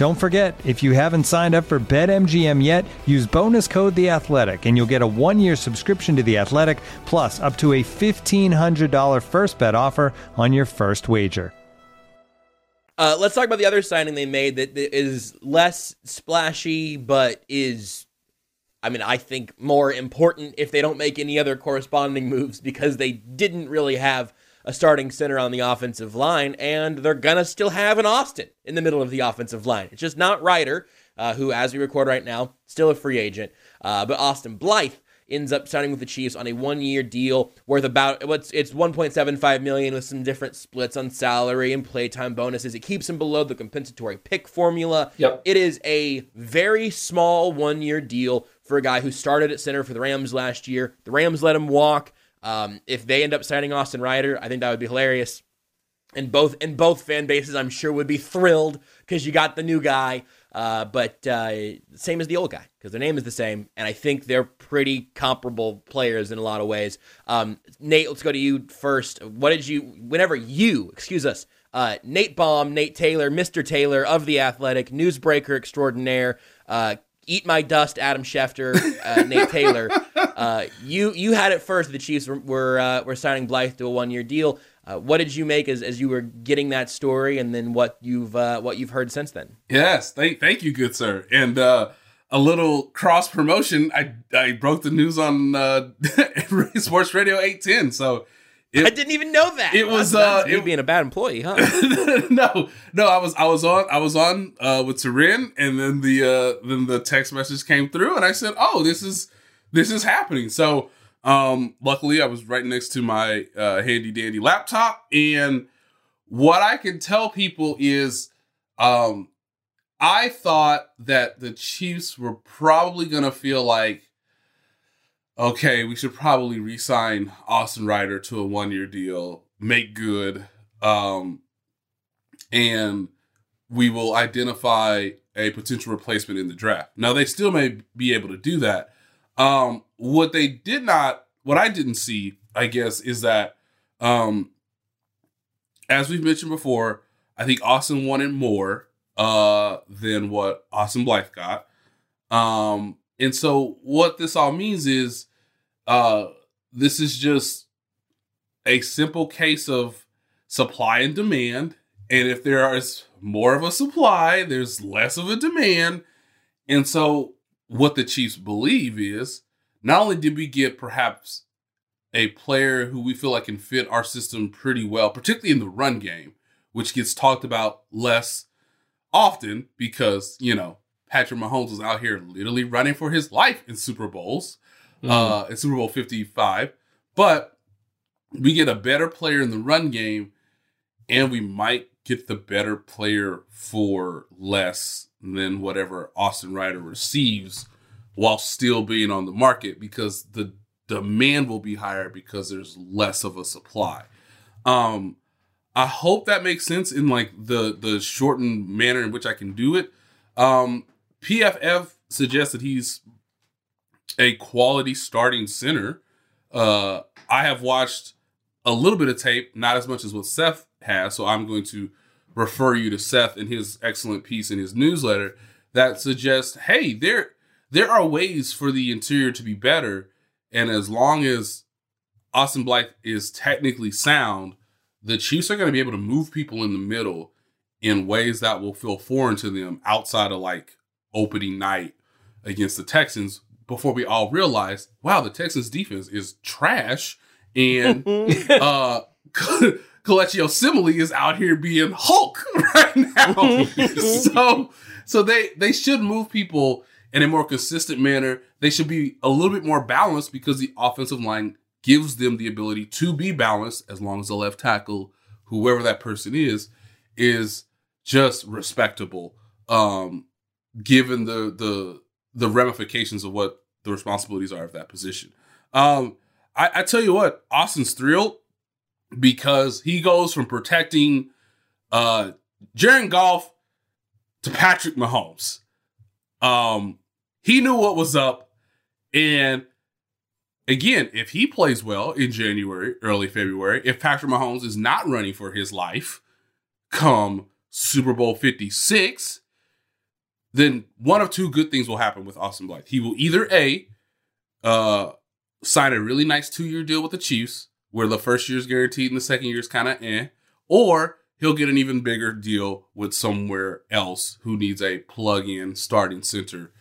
Don't forget, if you haven't signed up for BetMGM yet, use bonus code The Athletic, and you'll get a one-year subscription to The Athletic, plus up to a fifteen hundred dollar first bet offer on your first wager. Uh, let's talk about the other signing they made that that is less splashy, but is, I mean, I think more important if they don't make any other corresponding moves because they didn't really have a starting center on the offensive line, and they're gonna still have an Austin in the middle of the offensive line. It's just not Reiter, uh, who, as we record right now, still a free agent, uh, but Austin Blythe ends up signing with the Chiefs on a one-year deal worth about what's it's 1.75 million with some different splits on salary and playtime bonuses. It keeps him below the compensatory pick formula. Yep. It is a very small one-year deal for a guy who started at center for the Rams last year. The Rams let him walk. Um, if they end up signing Austin Reiter, I think that would be hilarious. And both and both fan bases, I'm sure, would be thrilled because you got the new guy. Uh, but uh, same as the old guy because their name is the same, and I think they're pretty comparable players in a lot of ways. Um, Nate, let's go to you first. What did you, whenever you, excuse us, uh, Nate Baum, Nate Taylor, Mr. Taylor of the Athletic, newsbreaker extraordinaire, uh, eat my dust, Adam Schefter, uh, Nate Taylor. Uh, you you had it first. The Chiefs were were, uh, were signing Blythe to a one year deal. Uh, what did you make as, as you were getting that story, and then what you've uh, what you've heard since then? Yes, thank thank you, good sir. And uh, a little cross promotion. I I broke the news on uh, Sports Radio eight ten. So I didn't even know that. It was That's- uh, that's me it- being a bad employee, huh? no, no, I was I was on I was on uh, with Turin, and then the uh, then the text message came through, and I said, "Oh, this is this is happening." So, um, luckily, I was right next to my uh, handy dandy laptop, and what I can tell people is, um, I thought that the Chiefs were probably gonna feel like. Okay, we should probably re-sign Austin Reiter to a one-year deal, make good, um, and we will identify a potential replacement in the draft. Now they still may be able to do that. Um, what they did not, what I didn't see, I guess, is that um, as we've mentioned before, I think Austin wanted more uh, than what Austin Blythe got. Um, and so what this all means is uh, this is just a simple case of supply and demand. And if there is more of a supply, there's less of a demand. And so, what the Chiefs believe is not only did we get perhaps a player who we feel like can fit our system pretty well, particularly in the run game, which gets talked about less often because, you know, Patrick Mahomes was out here literally running for his life in Super Bowls, uh, in Super Bowl 55. But we get a better player in the run game, and we might get the better player for less than whatever Austin Reiter receives while still being on the market because the demand will be higher because there's less of a supply. Um, I hope that makes sense in like the the shortened manner in which I can do it. Um, PFF suggests that he's a quality starting center. Uh, I have watched a little bit of tape, not as much as what Seth has, so I'm going to refer you to Seth and his excellent piece in his newsletter that suggests, hey, there there are ways for the interior to be better, and as long as Austin Blythe is technically sound, the Chiefs are going to be able to move people in the middle in ways that will feel foreign to them outside of like opening night against the Texans before we all realize, wow, the Texans defense is trash and uh Kelechi Osemele is out here being Hulk right now. so so they they should move people in a more consistent manner. They should be a little bit more balanced because the offensive line gives them the ability to be balanced as long as the left tackle, whoever that person is, is just respectable. Um, given the the the ramifications of what the responsibilities are of that position. Um, I, I tell you what, Austin's thrilled because he goes from protecting uh Jared Goff to Patrick Mahomes. Um, he knew what was up, and again, if he plays well in January, early February, if Patrick Mahomes is not running for his life come Super Bowl 56, then one of two good things will happen with Austin Blythe. He will either A, uh, sign a really nice two year deal with the Chiefs, where the first year is guaranteed and the second year is kind of eh, or he'll get an even bigger deal with somewhere else who needs a plug in starting center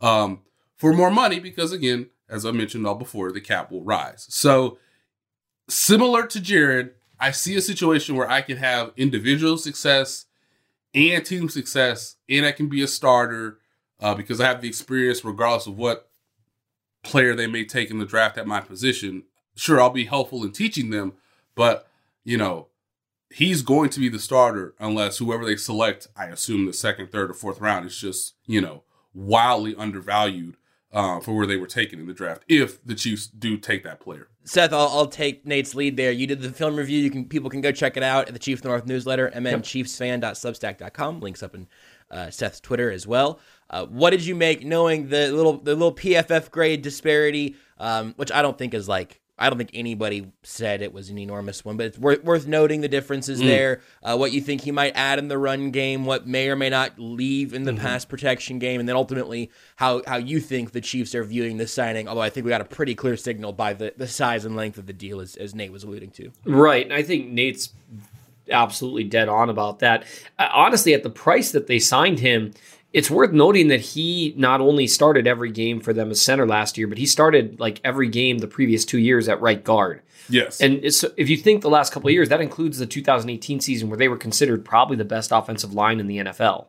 um, for more money because, again, as I mentioned all before, the cap will rise. So, similar to Jared, I see a situation where I can have individual success and team success, and I can be a starter uh, because I have the experience, regardless of what player they may take in the draft at my position. Sure, I'll be helpful in teaching them, but you know, he's going to be the starter unless whoever they select, I assume the second, third, or fourth round is just, you know, wildly undervalued uh, for where they were taken in the draft if the Chiefs do take that player. Seth, I'll, I'll, take Nate's lead there. You did the film review. You can people can go check it out at the Chief North newsletter, mnchiefsfan.substack.com. Links up in uh, Seth's Twitter as well. Uh, what did you make knowing the little the little PFF grade disparity, um, which I don't think is like I don't think anybody said it was an enormous one, but it's worth, worth noting the differences mm. there. Uh, what you think he might add in the run game, what may or may not leave in the mm-hmm. pass protection game, and then ultimately how how you think the Chiefs are viewing this signing. Although I think we got a pretty clear signal by the, the size and length of the deal, as, as Nate was alluding to. Right, and I think Nate's absolutely dead on about that. Uh, honestly, at the price that they signed him it's worth noting that he not only started every game for them as center last year, but he started like every game the previous two years at right guard. Yes. And it's if you think the last couple of years, that includes the 2018 season where they were considered probably the best offensive line in the NFL.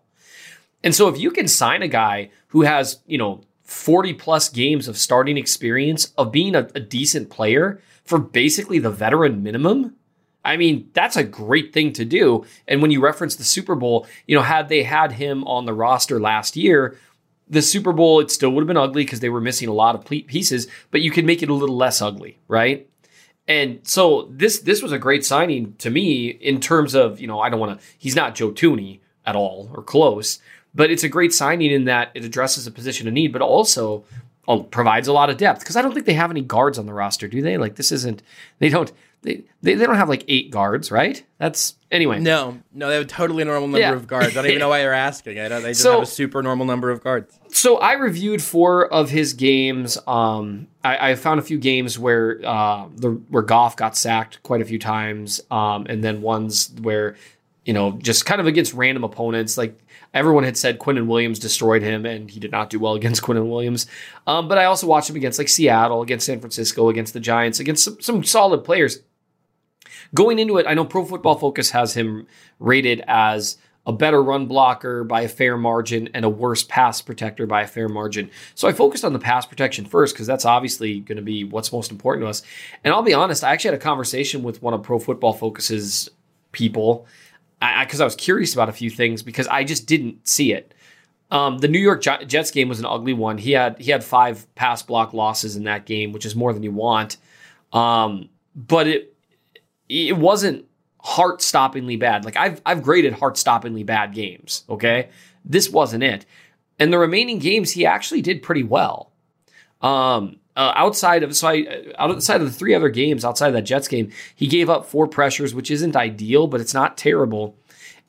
And so if you can sign a guy who has, you know, 40 plus games of starting experience of being a, a decent player for basically the veteran minimum, I mean, that's a great thing to do. And when you reference the Super Bowl, you know, had they had him on the roster last year, the Super Bowl, it still would have been ugly because they were missing a lot of pieces, but you could make it a little less ugly, right? And so this this was a great signing to me in terms of, you know, I don't want to he's not Joe Thuney at all or close, but it's a great signing in that it addresses a position of need, but also uh, provides a lot of depth because I don't think they have any guards on the roster, do they? Like this isn't they don't they, they, they don't have like eight guards, right? That's anyway. No, no, they have a totally normal number yeah. of guards. I don't even know why you're asking. I don't, they just so, have a super normal number of guards. So I reviewed four of his games. Um, I, I found a few games where uh, the where Goff got sacked quite a few times, um, and then ones where you know just kind of against random opponents like everyone had said Quinnen Williams destroyed him, and he did not do well against Quinnen Williams. Um, but I also watched him against like Seattle, against San Francisco, against the Giants, against some, some solid players. Going into it, I know Pro Football Focus has him rated as a better run blocker by a fair margin and a worse pass protector by a fair margin. So I focused on the pass protection first because that's obviously going to be what's most important to us. And I'll be honest, I actually had a conversation with one of Pro Football Focus's people because I, I, was curious about a few things because I just didn't see it. Um, the New York Jets game was an ugly one. He had he had five pass block losses in that game, which is more than you want. Um, but it it wasn't heart stoppingly bad. Like I've I've graded heart stoppingly bad games. Okay, this wasn't it. And the remaining games, he actually did pretty well. Um, uh, outside of so I uh, outside of the three other games outside of that Jets game, he gave up four pressures, which isn't ideal, but it's not terrible.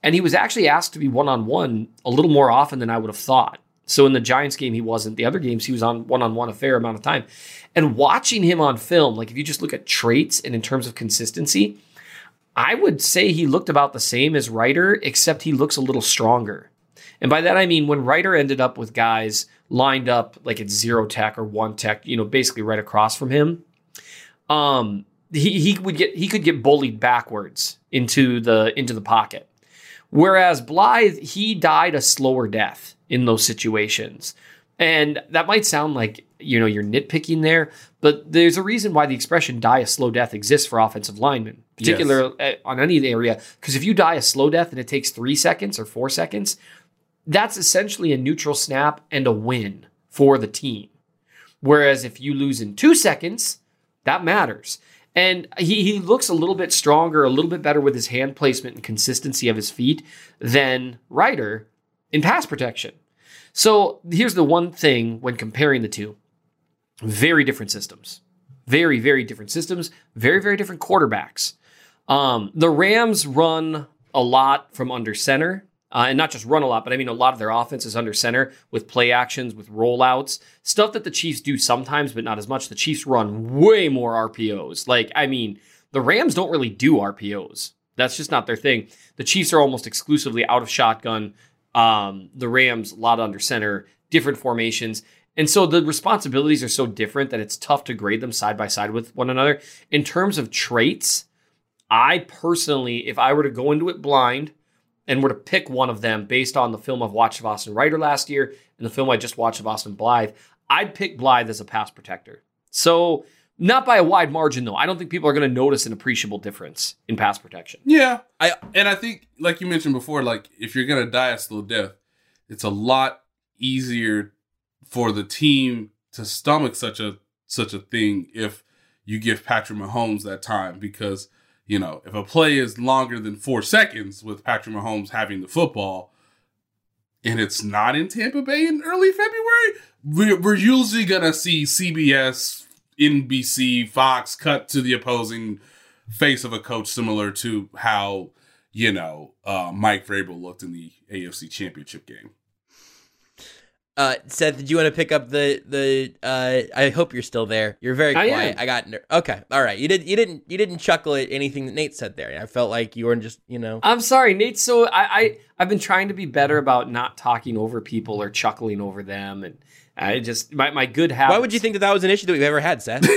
And he was actually asked to be one on one a little more often than I would have thought. So in the Giants game, he wasn't. The other games, he was on one on one a fair amount of time. And watching him on film, like if you just look at traits and in terms of consistency, I would say he looked about the same as Reiter, except he looks a little stronger. And by that I mean when Reiter ended up with guys lined up like at zero tech or one tech, you know, basically right across from him, um, he he would get he could get bullied backwards into the into the pocket. Whereas Blythe, he died a slower death in those situations. And that might sound like, you know, you're nitpicking there, but there's a reason why the expression die a slow death exists for offensive linemen, particularly yes. Uh, on any area. Because if you die a slow death and it takes three seconds or four seconds, that's essentially a neutral snap and a win for the team. Whereas if you lose in two seconds, that matters. And he, he looks a little bit stronger, a little bit better with his hand placement and consistency of his feet than Reiter in pass protection. So here's the one thing when comparing the two very different systems. Very, very different systems, very, very different quarterbacks. Um, the Rams run a lot from under center. Uh, and not just run a lot, but I mean a lot of their offense is under center with play actions, with rollouts, stuff that the Chiefs do sometimes, but not as much. The Chiefs run way more RPOs. Like, I mean, the Rams don't really do RPOs. That's just not their thing. The Chiefs are almost exclusively out of shotgun. Um, the Rams, a lot under center, different formations. And so the responsibilities are so different that it's tough to grade them side by side with one another. In terms of traits, I personally, if I were to go into it blind, and were to pick one of them based on the film I've watched of Austin Reiter last year and the film I just watched of Austin Blythe, I'd pick Blythe as a pass protector. So not by a wide margin though. I don't think people are going to notice an appreciable difference in pass protection. Yeah, I and I think like you mentioned before, like if you're going to die a slow death, it's a lot easier for the team to stomach such a such a thing if you give Patrick Mahomes that time because you know, if a play is longer than four seconds with Patrick Mahomes having the football, and it's not in Tampa Bay in early February, we're, we're usually gonna see CBS, NBC, Fox cut to the opposing face of a coach, similar to how you know uh, Mike Vrabel looked in the AFC Championship game. Uh, Seth, did you want to pick up the the? Uh, I hope you're still there. You're very I quiet. am. I, got ner- okay. All right. You did. You didn't. You didn't chuckle at anything that Nate said there. I felt like you weren't just. You know. I'm sorry, Nate. So I, I I've been trying to be better about not talking over people or chuckling over them, and I just my, my good habits. Why would you think that that was an issue that we've ever had, Seth?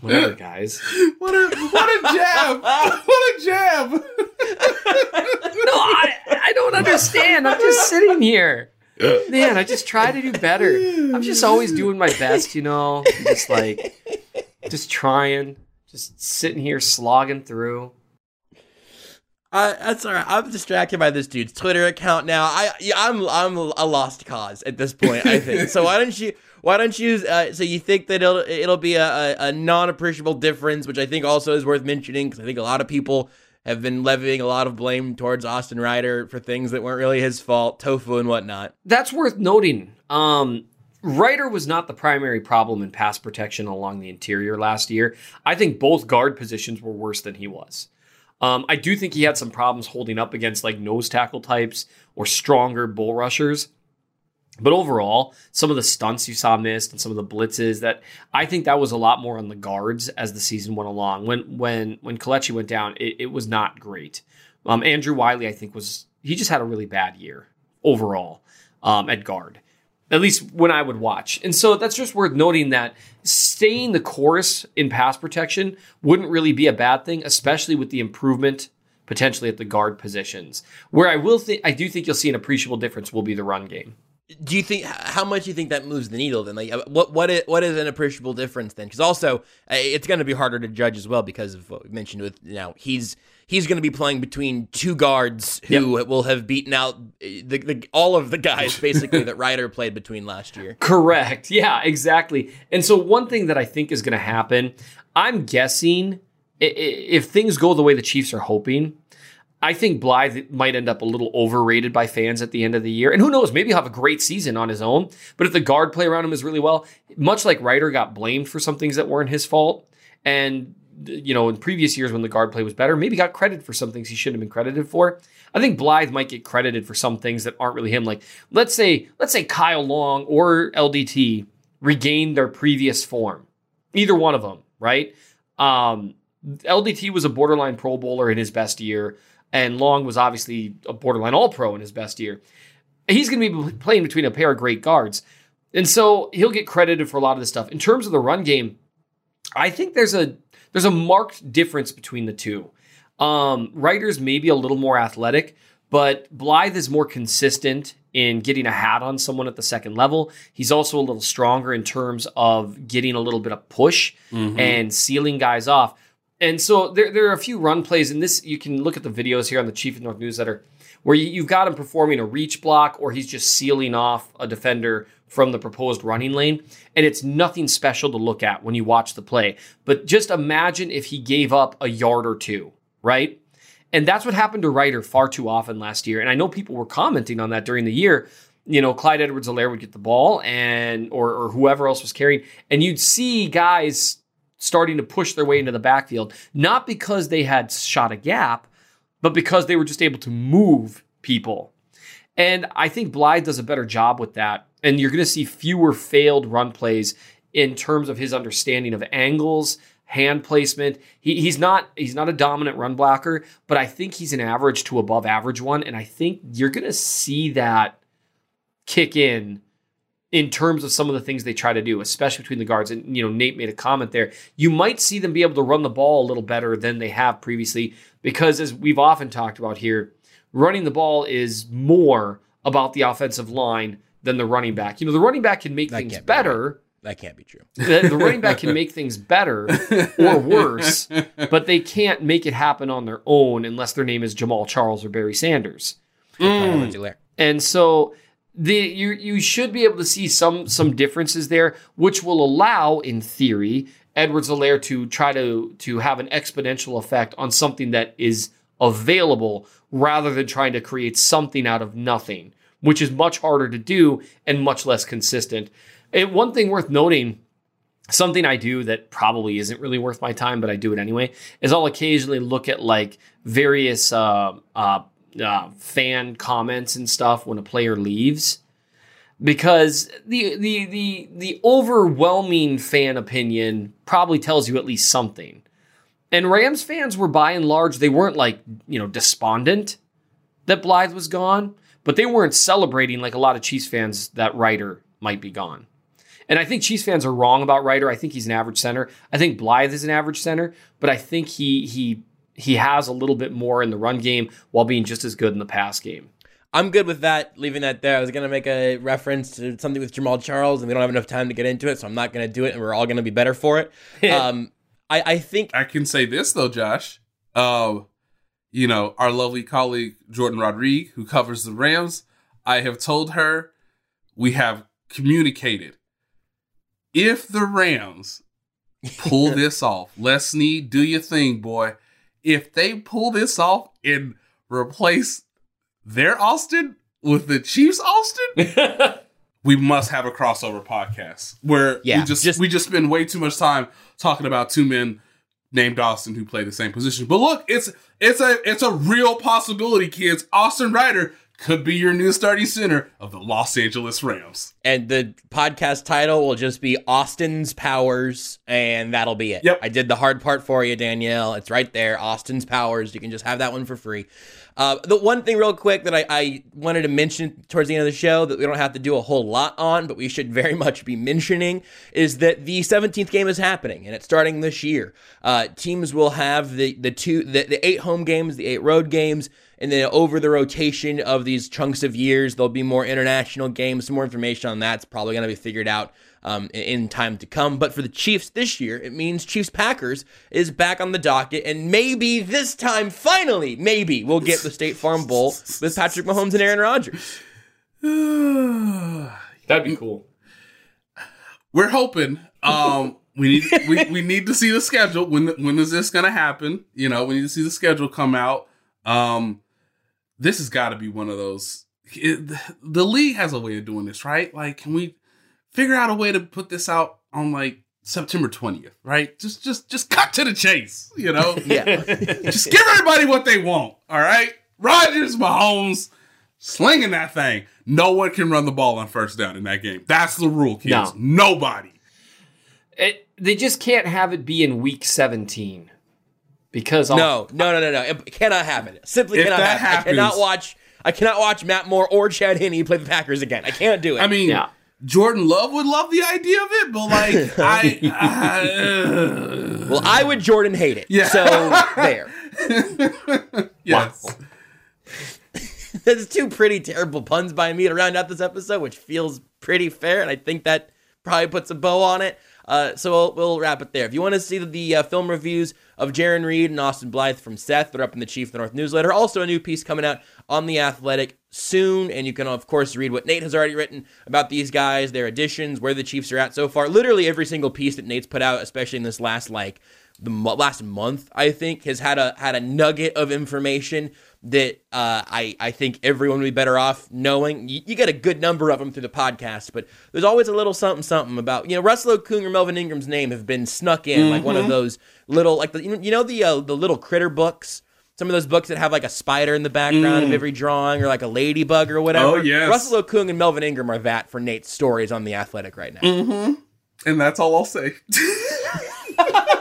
Whatever, guys. What a what a jab! what a jab! no, I I don't understand. I'm just sitting here. Man, I just try to do better. I'm just always doing my best, you know. Just like just trying, just sitting here slogging through. Uh, that's all right. I'm distracted by this dude's Twitter account now. I, I'm, I'm a lost cause at this point. I think. so why don't you, why don't you? Uh, so you think that it'll, it'll be a, a, a non-appreciable difference, which I think also is worth mentioning because I think a lot of people have been levying a lot of blame towards Austin Reiter for things that weren't really his fault, tofu and whatnot. That's worth noting. Um, Reiter was not the primary problem in pass protection along the interior last year. I think both guard positions were worse than he was. Um, I do think he had some problems holding up against like nose tackle types or stronger bull rushers. But overall, some of the stunts you saw missed and some of the blitzes that I think that was a lot more on the guards as the season went along. When when when Kelechi went down, it, it was not great. Um, Andrew Wiley, I think, was he just had a really bad year overall um, at guard, at least when I would watch. And so that's just worth noting that staying the course in pass protection wouldn't really be a bad thing, especially with the improvement potentially at the guard positions. Where I will think I do think you'll see an appreciable difference will be the run game. Do you think how much do you think that moves the needle then? Like, uh, what what is, what is an appreciable difference then? Because also uh, it's going to be harder to judge as well because of what we mentioned with you know he's he's going to be playing between two guards who will have beaten out uh, the, the all of the guys basically that Reiter played between last year. Correct. Yeah, exactly. And so one thing that I think is going to happen, I'm guessing if things go the way the Chiefs are hoping, I think Blythe might end up a little overrated by fans at the end of the year. And who knows, maybe he'll have a great season on his own. But if the guard play around him is really well, much like Reiter got blamed for some things that weren't his fault, and you know, in previous years when the guard play was better, maybe got credit for some things he shouldn't have been credited for. I think Blythe might get credited for some things that aren't really him. Like let's say, let's say Kyle Long or LDT regained their previous form. Either one of them, right? Um, LDT was a borderline Pro Bowler in his best year, and Long was obviously a borderline All Pro in his best year. He's going to be playing between a pair of great guards, and so he'll get credited for a lot of this stuff. In terms of the run game, I think there's a there's a marked difference between the two. Um, Reiter's maybe a little more athletic, but Blythe is more consistent in getting a hat on someone at the second level. He's also a little stronger in terms of getting a little bit of push Mhm. and sealing guys off. and so there, there are a few run plays, and this you can look at the videos here on the Chief of North newsletter where you've got him performing a reach block or he's just sealing off a defender from the proposed running lane. And it's nothing special to look at when you watch the play. But just imagine if he gave up a yard or two, right? And that's what happened to Reiter far too often last year. And I know people were commenting on that during the year. You know, Clyde Edwards Helaire would get the ball and or, or whoever else was carrying, and you'd see guys starting to push their way into the backfield, not because they had shot a gap, but because they were just able to move people. And I think Blythe does a better job with that. And you're going to see fewer failed run plays in terms of his understanding of angles, hand placement. He, he's not he's not a dominant run blocker, but I think he's an average to above average one. And I think you're going to see that kick in in terms of some of the things they try to do, especially between the guards. And you know, Nate made a comment there. You might see them be able to run the ball a little better than they have previously, because as we've often talked about here, running the ball is more about the offensive line than the running back. You know, the running back can make That things can't be better. right. That can't be true. the, the running back can make things better or worse, but they can't make it happen on their own unless their name is Jamaal Charles or Barry Sanders. Hmm. Lindsey Lair. And so the you you should be able to see some some differences there, which will allow, in theory, Edwards Helaire to try to to have an exponential effect on something that is available rather than trying to create something out of nothing, which is much harder to do and much less consistent. And one thing worth noting something I do that probably isn't really worth my time, but I do it anyway, is I'll occasionally look at like various uh, uh, uh, fan comments and stuff when a player leaves, because the the the the overwhelming fan opinion probably tells you at least something. And Rams fans were by and large they weren't like you know despondent that Blythe was gone, but they weren't celebrating like a lot of Chiefs fans that Reiter might be gone. And I think Chiefs fans are wrong about Reiter. I think he's an average center. I think Blythe is an average center, but I think he he he has a little bit more in the run game while being just as good in the pass game. I'm good with that, leaving that there. I was going to make a reference to something with Jamaal Charles, and we don't have enough time to get into it, so I'm not going to do it, and we're all going to be better for it. um, I, I think I can say this though, Josh. Uh, you know, our lovely colleague Jourdan Rodrigue, who covers the Rams, I have told her we have communicated. If the Rams pull this off, Lesney, do your thing, boy. If they pull this off and replace their Austin with the Chiefs Austin, we must have a crossover podcast where Yeah, we just, just- we just spend way too much time talking about two men named Austin who play the same position. But look, it's it's a it's a real possibility, kids. Austin Reiter could be your new starting center of the Los Angeles Rams. and the podcast title will just be Austin's Powers, and that'll be it. Yep. I did the hard part for you, Danielle. It's right there, Austin's Powers. You can just have that one for free. Uh, the one thing, real quick, that I, I wanted to mention towards the end of the show that we don't have to do a whole lot on, but we should very much be mentioning is that the 17th game is happening, and it's starting this year. Uh, teams will have the the two the, the eight home games, the eight road games. And then over the rotation of these chunks of years, there'll be more international games. Some more information on that's probably going to be figured out um, in, in time to come. But for the Chiefs this year, it means Chiefs Packers is back on the docket, and maybe this time, finally, maybe we'll get the State Farm Bowl with Patrick Mahomes and Aaron Rodgers. That'd be cool. We're hoping. Um, we need we, we need to see the schedule. When when is this going to happen? You know, we need to see the schedule come out. Um, this has got to be one of those. It, the league has a way of doing this, right? Like, can we figure out a way to put this out on like September twentieth? Right? Just just just cut to the chase. You know? Yeah. just give everybody what they want. All right, Rodgers, Mahomes, slinging that thing. No one can run the ball on first down in that game. That's the rule, kids. No. Nobody. It, they just can't have it be in week 17 because No, no, no, no, no. It cannot happen. Simply If cannot that happen. I cannot watch. I cannot watch Matt Moore or Chad Henne play the Packers again. I can't do it. I mean, Yeah. Jordan Love would love the idea of it, but like, I, I well, I would Jordan hate it. Yeah. So there. yes. There's two pretty terrible puns by me to round out this episode, which feels pretty fair, and I think that probably puts a bow on it. Uh, so we'll, we'll wrap it there. If you want to see the uh, film reviews of Jarran Reed and Austin Blythe from Seth. They're up in the Chief of the North newsletter. Also, a new piece coming out on The Athletic soon. And you can, of course, read what Nate has already written about these guys, their additions, where the Chiefs are at so far. Literally every single piece that Nate's put out, especially in this last, like, the last month, I think, has had a had a nugget of information that uh, I I think everyone would be better off knowing. You, you, get a good number of them through the podcast, but there's always a little something something about you know Russell Okung or Melvin Ingram's name have been snuck in mm-hmm. like one of mm-hmm. those little like the you know the uh, the little critter books. Some of those books that have like a spider in the background mm. of every drawing, or like a ladybug or whatever. Oh yes. Russell Okung and Melvin Ingram are that for Nate's stories on the Athletic right now. Mm-hmm. And that's all I'll say.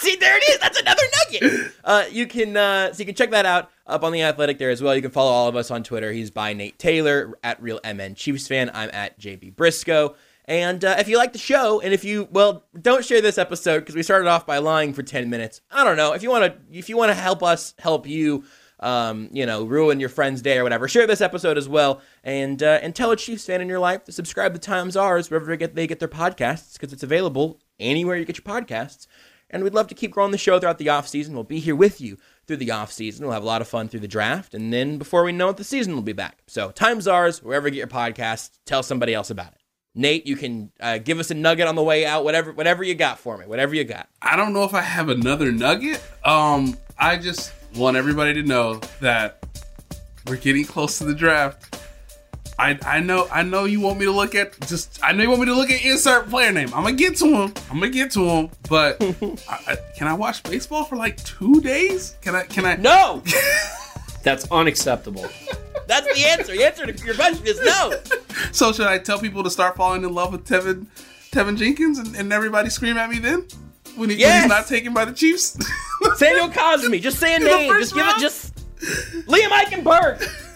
See, there it is. That's another nugget. Uh, you can uh, so you can check that out up on the Athletic there as well. You can follow all of us on Twitter. He's by Nate Taylor at Real MN Chiefs fan. I'm at JB Brisco. And uh, if you like the show, and if you well, don't share this episode because we started off by lying for ten minutes. I don't know if you want to if you want to help us help you. Um, you know, ruin your friend's day or whatever. Share this episode as well, and uh, and tell a Chiefs fan in your life to subscribe to Times Ours wherever they get they get their podcasts because it's available anywhere you get your podcasts. And we'd love to keep growing the show throughout the offseason. We'll be here with you through the offseason. We'll have a lot of fun through the draft. And then before we know it, the season will be back. So time's ours. Wherever you get your podcast, tell somebody else about it. Nate, you can uh, give us a nugget on the way out. Whatever, whatever you got for me. Whatever you got. I don't know if I have another nugget. Um, I just want everybody to know that we're getting close to the draft. I I know I know you want me to look at just I know you want me to look at insert player name. I'm gonna get to him. I'm gonna get to him. But I, I, can I watch baseball for like two days? Can I? Can I? No. That's unacceptable. That's the answer. The answer to your question is no. So should I tell people to start falling in love with Teven Teven Jenkins and, and everybody scream at me then? When, he, yes. when he's not taken by the Chiefs? Samuel Cosmi. Just say a name. Just round? give it just Liam Eichenberg.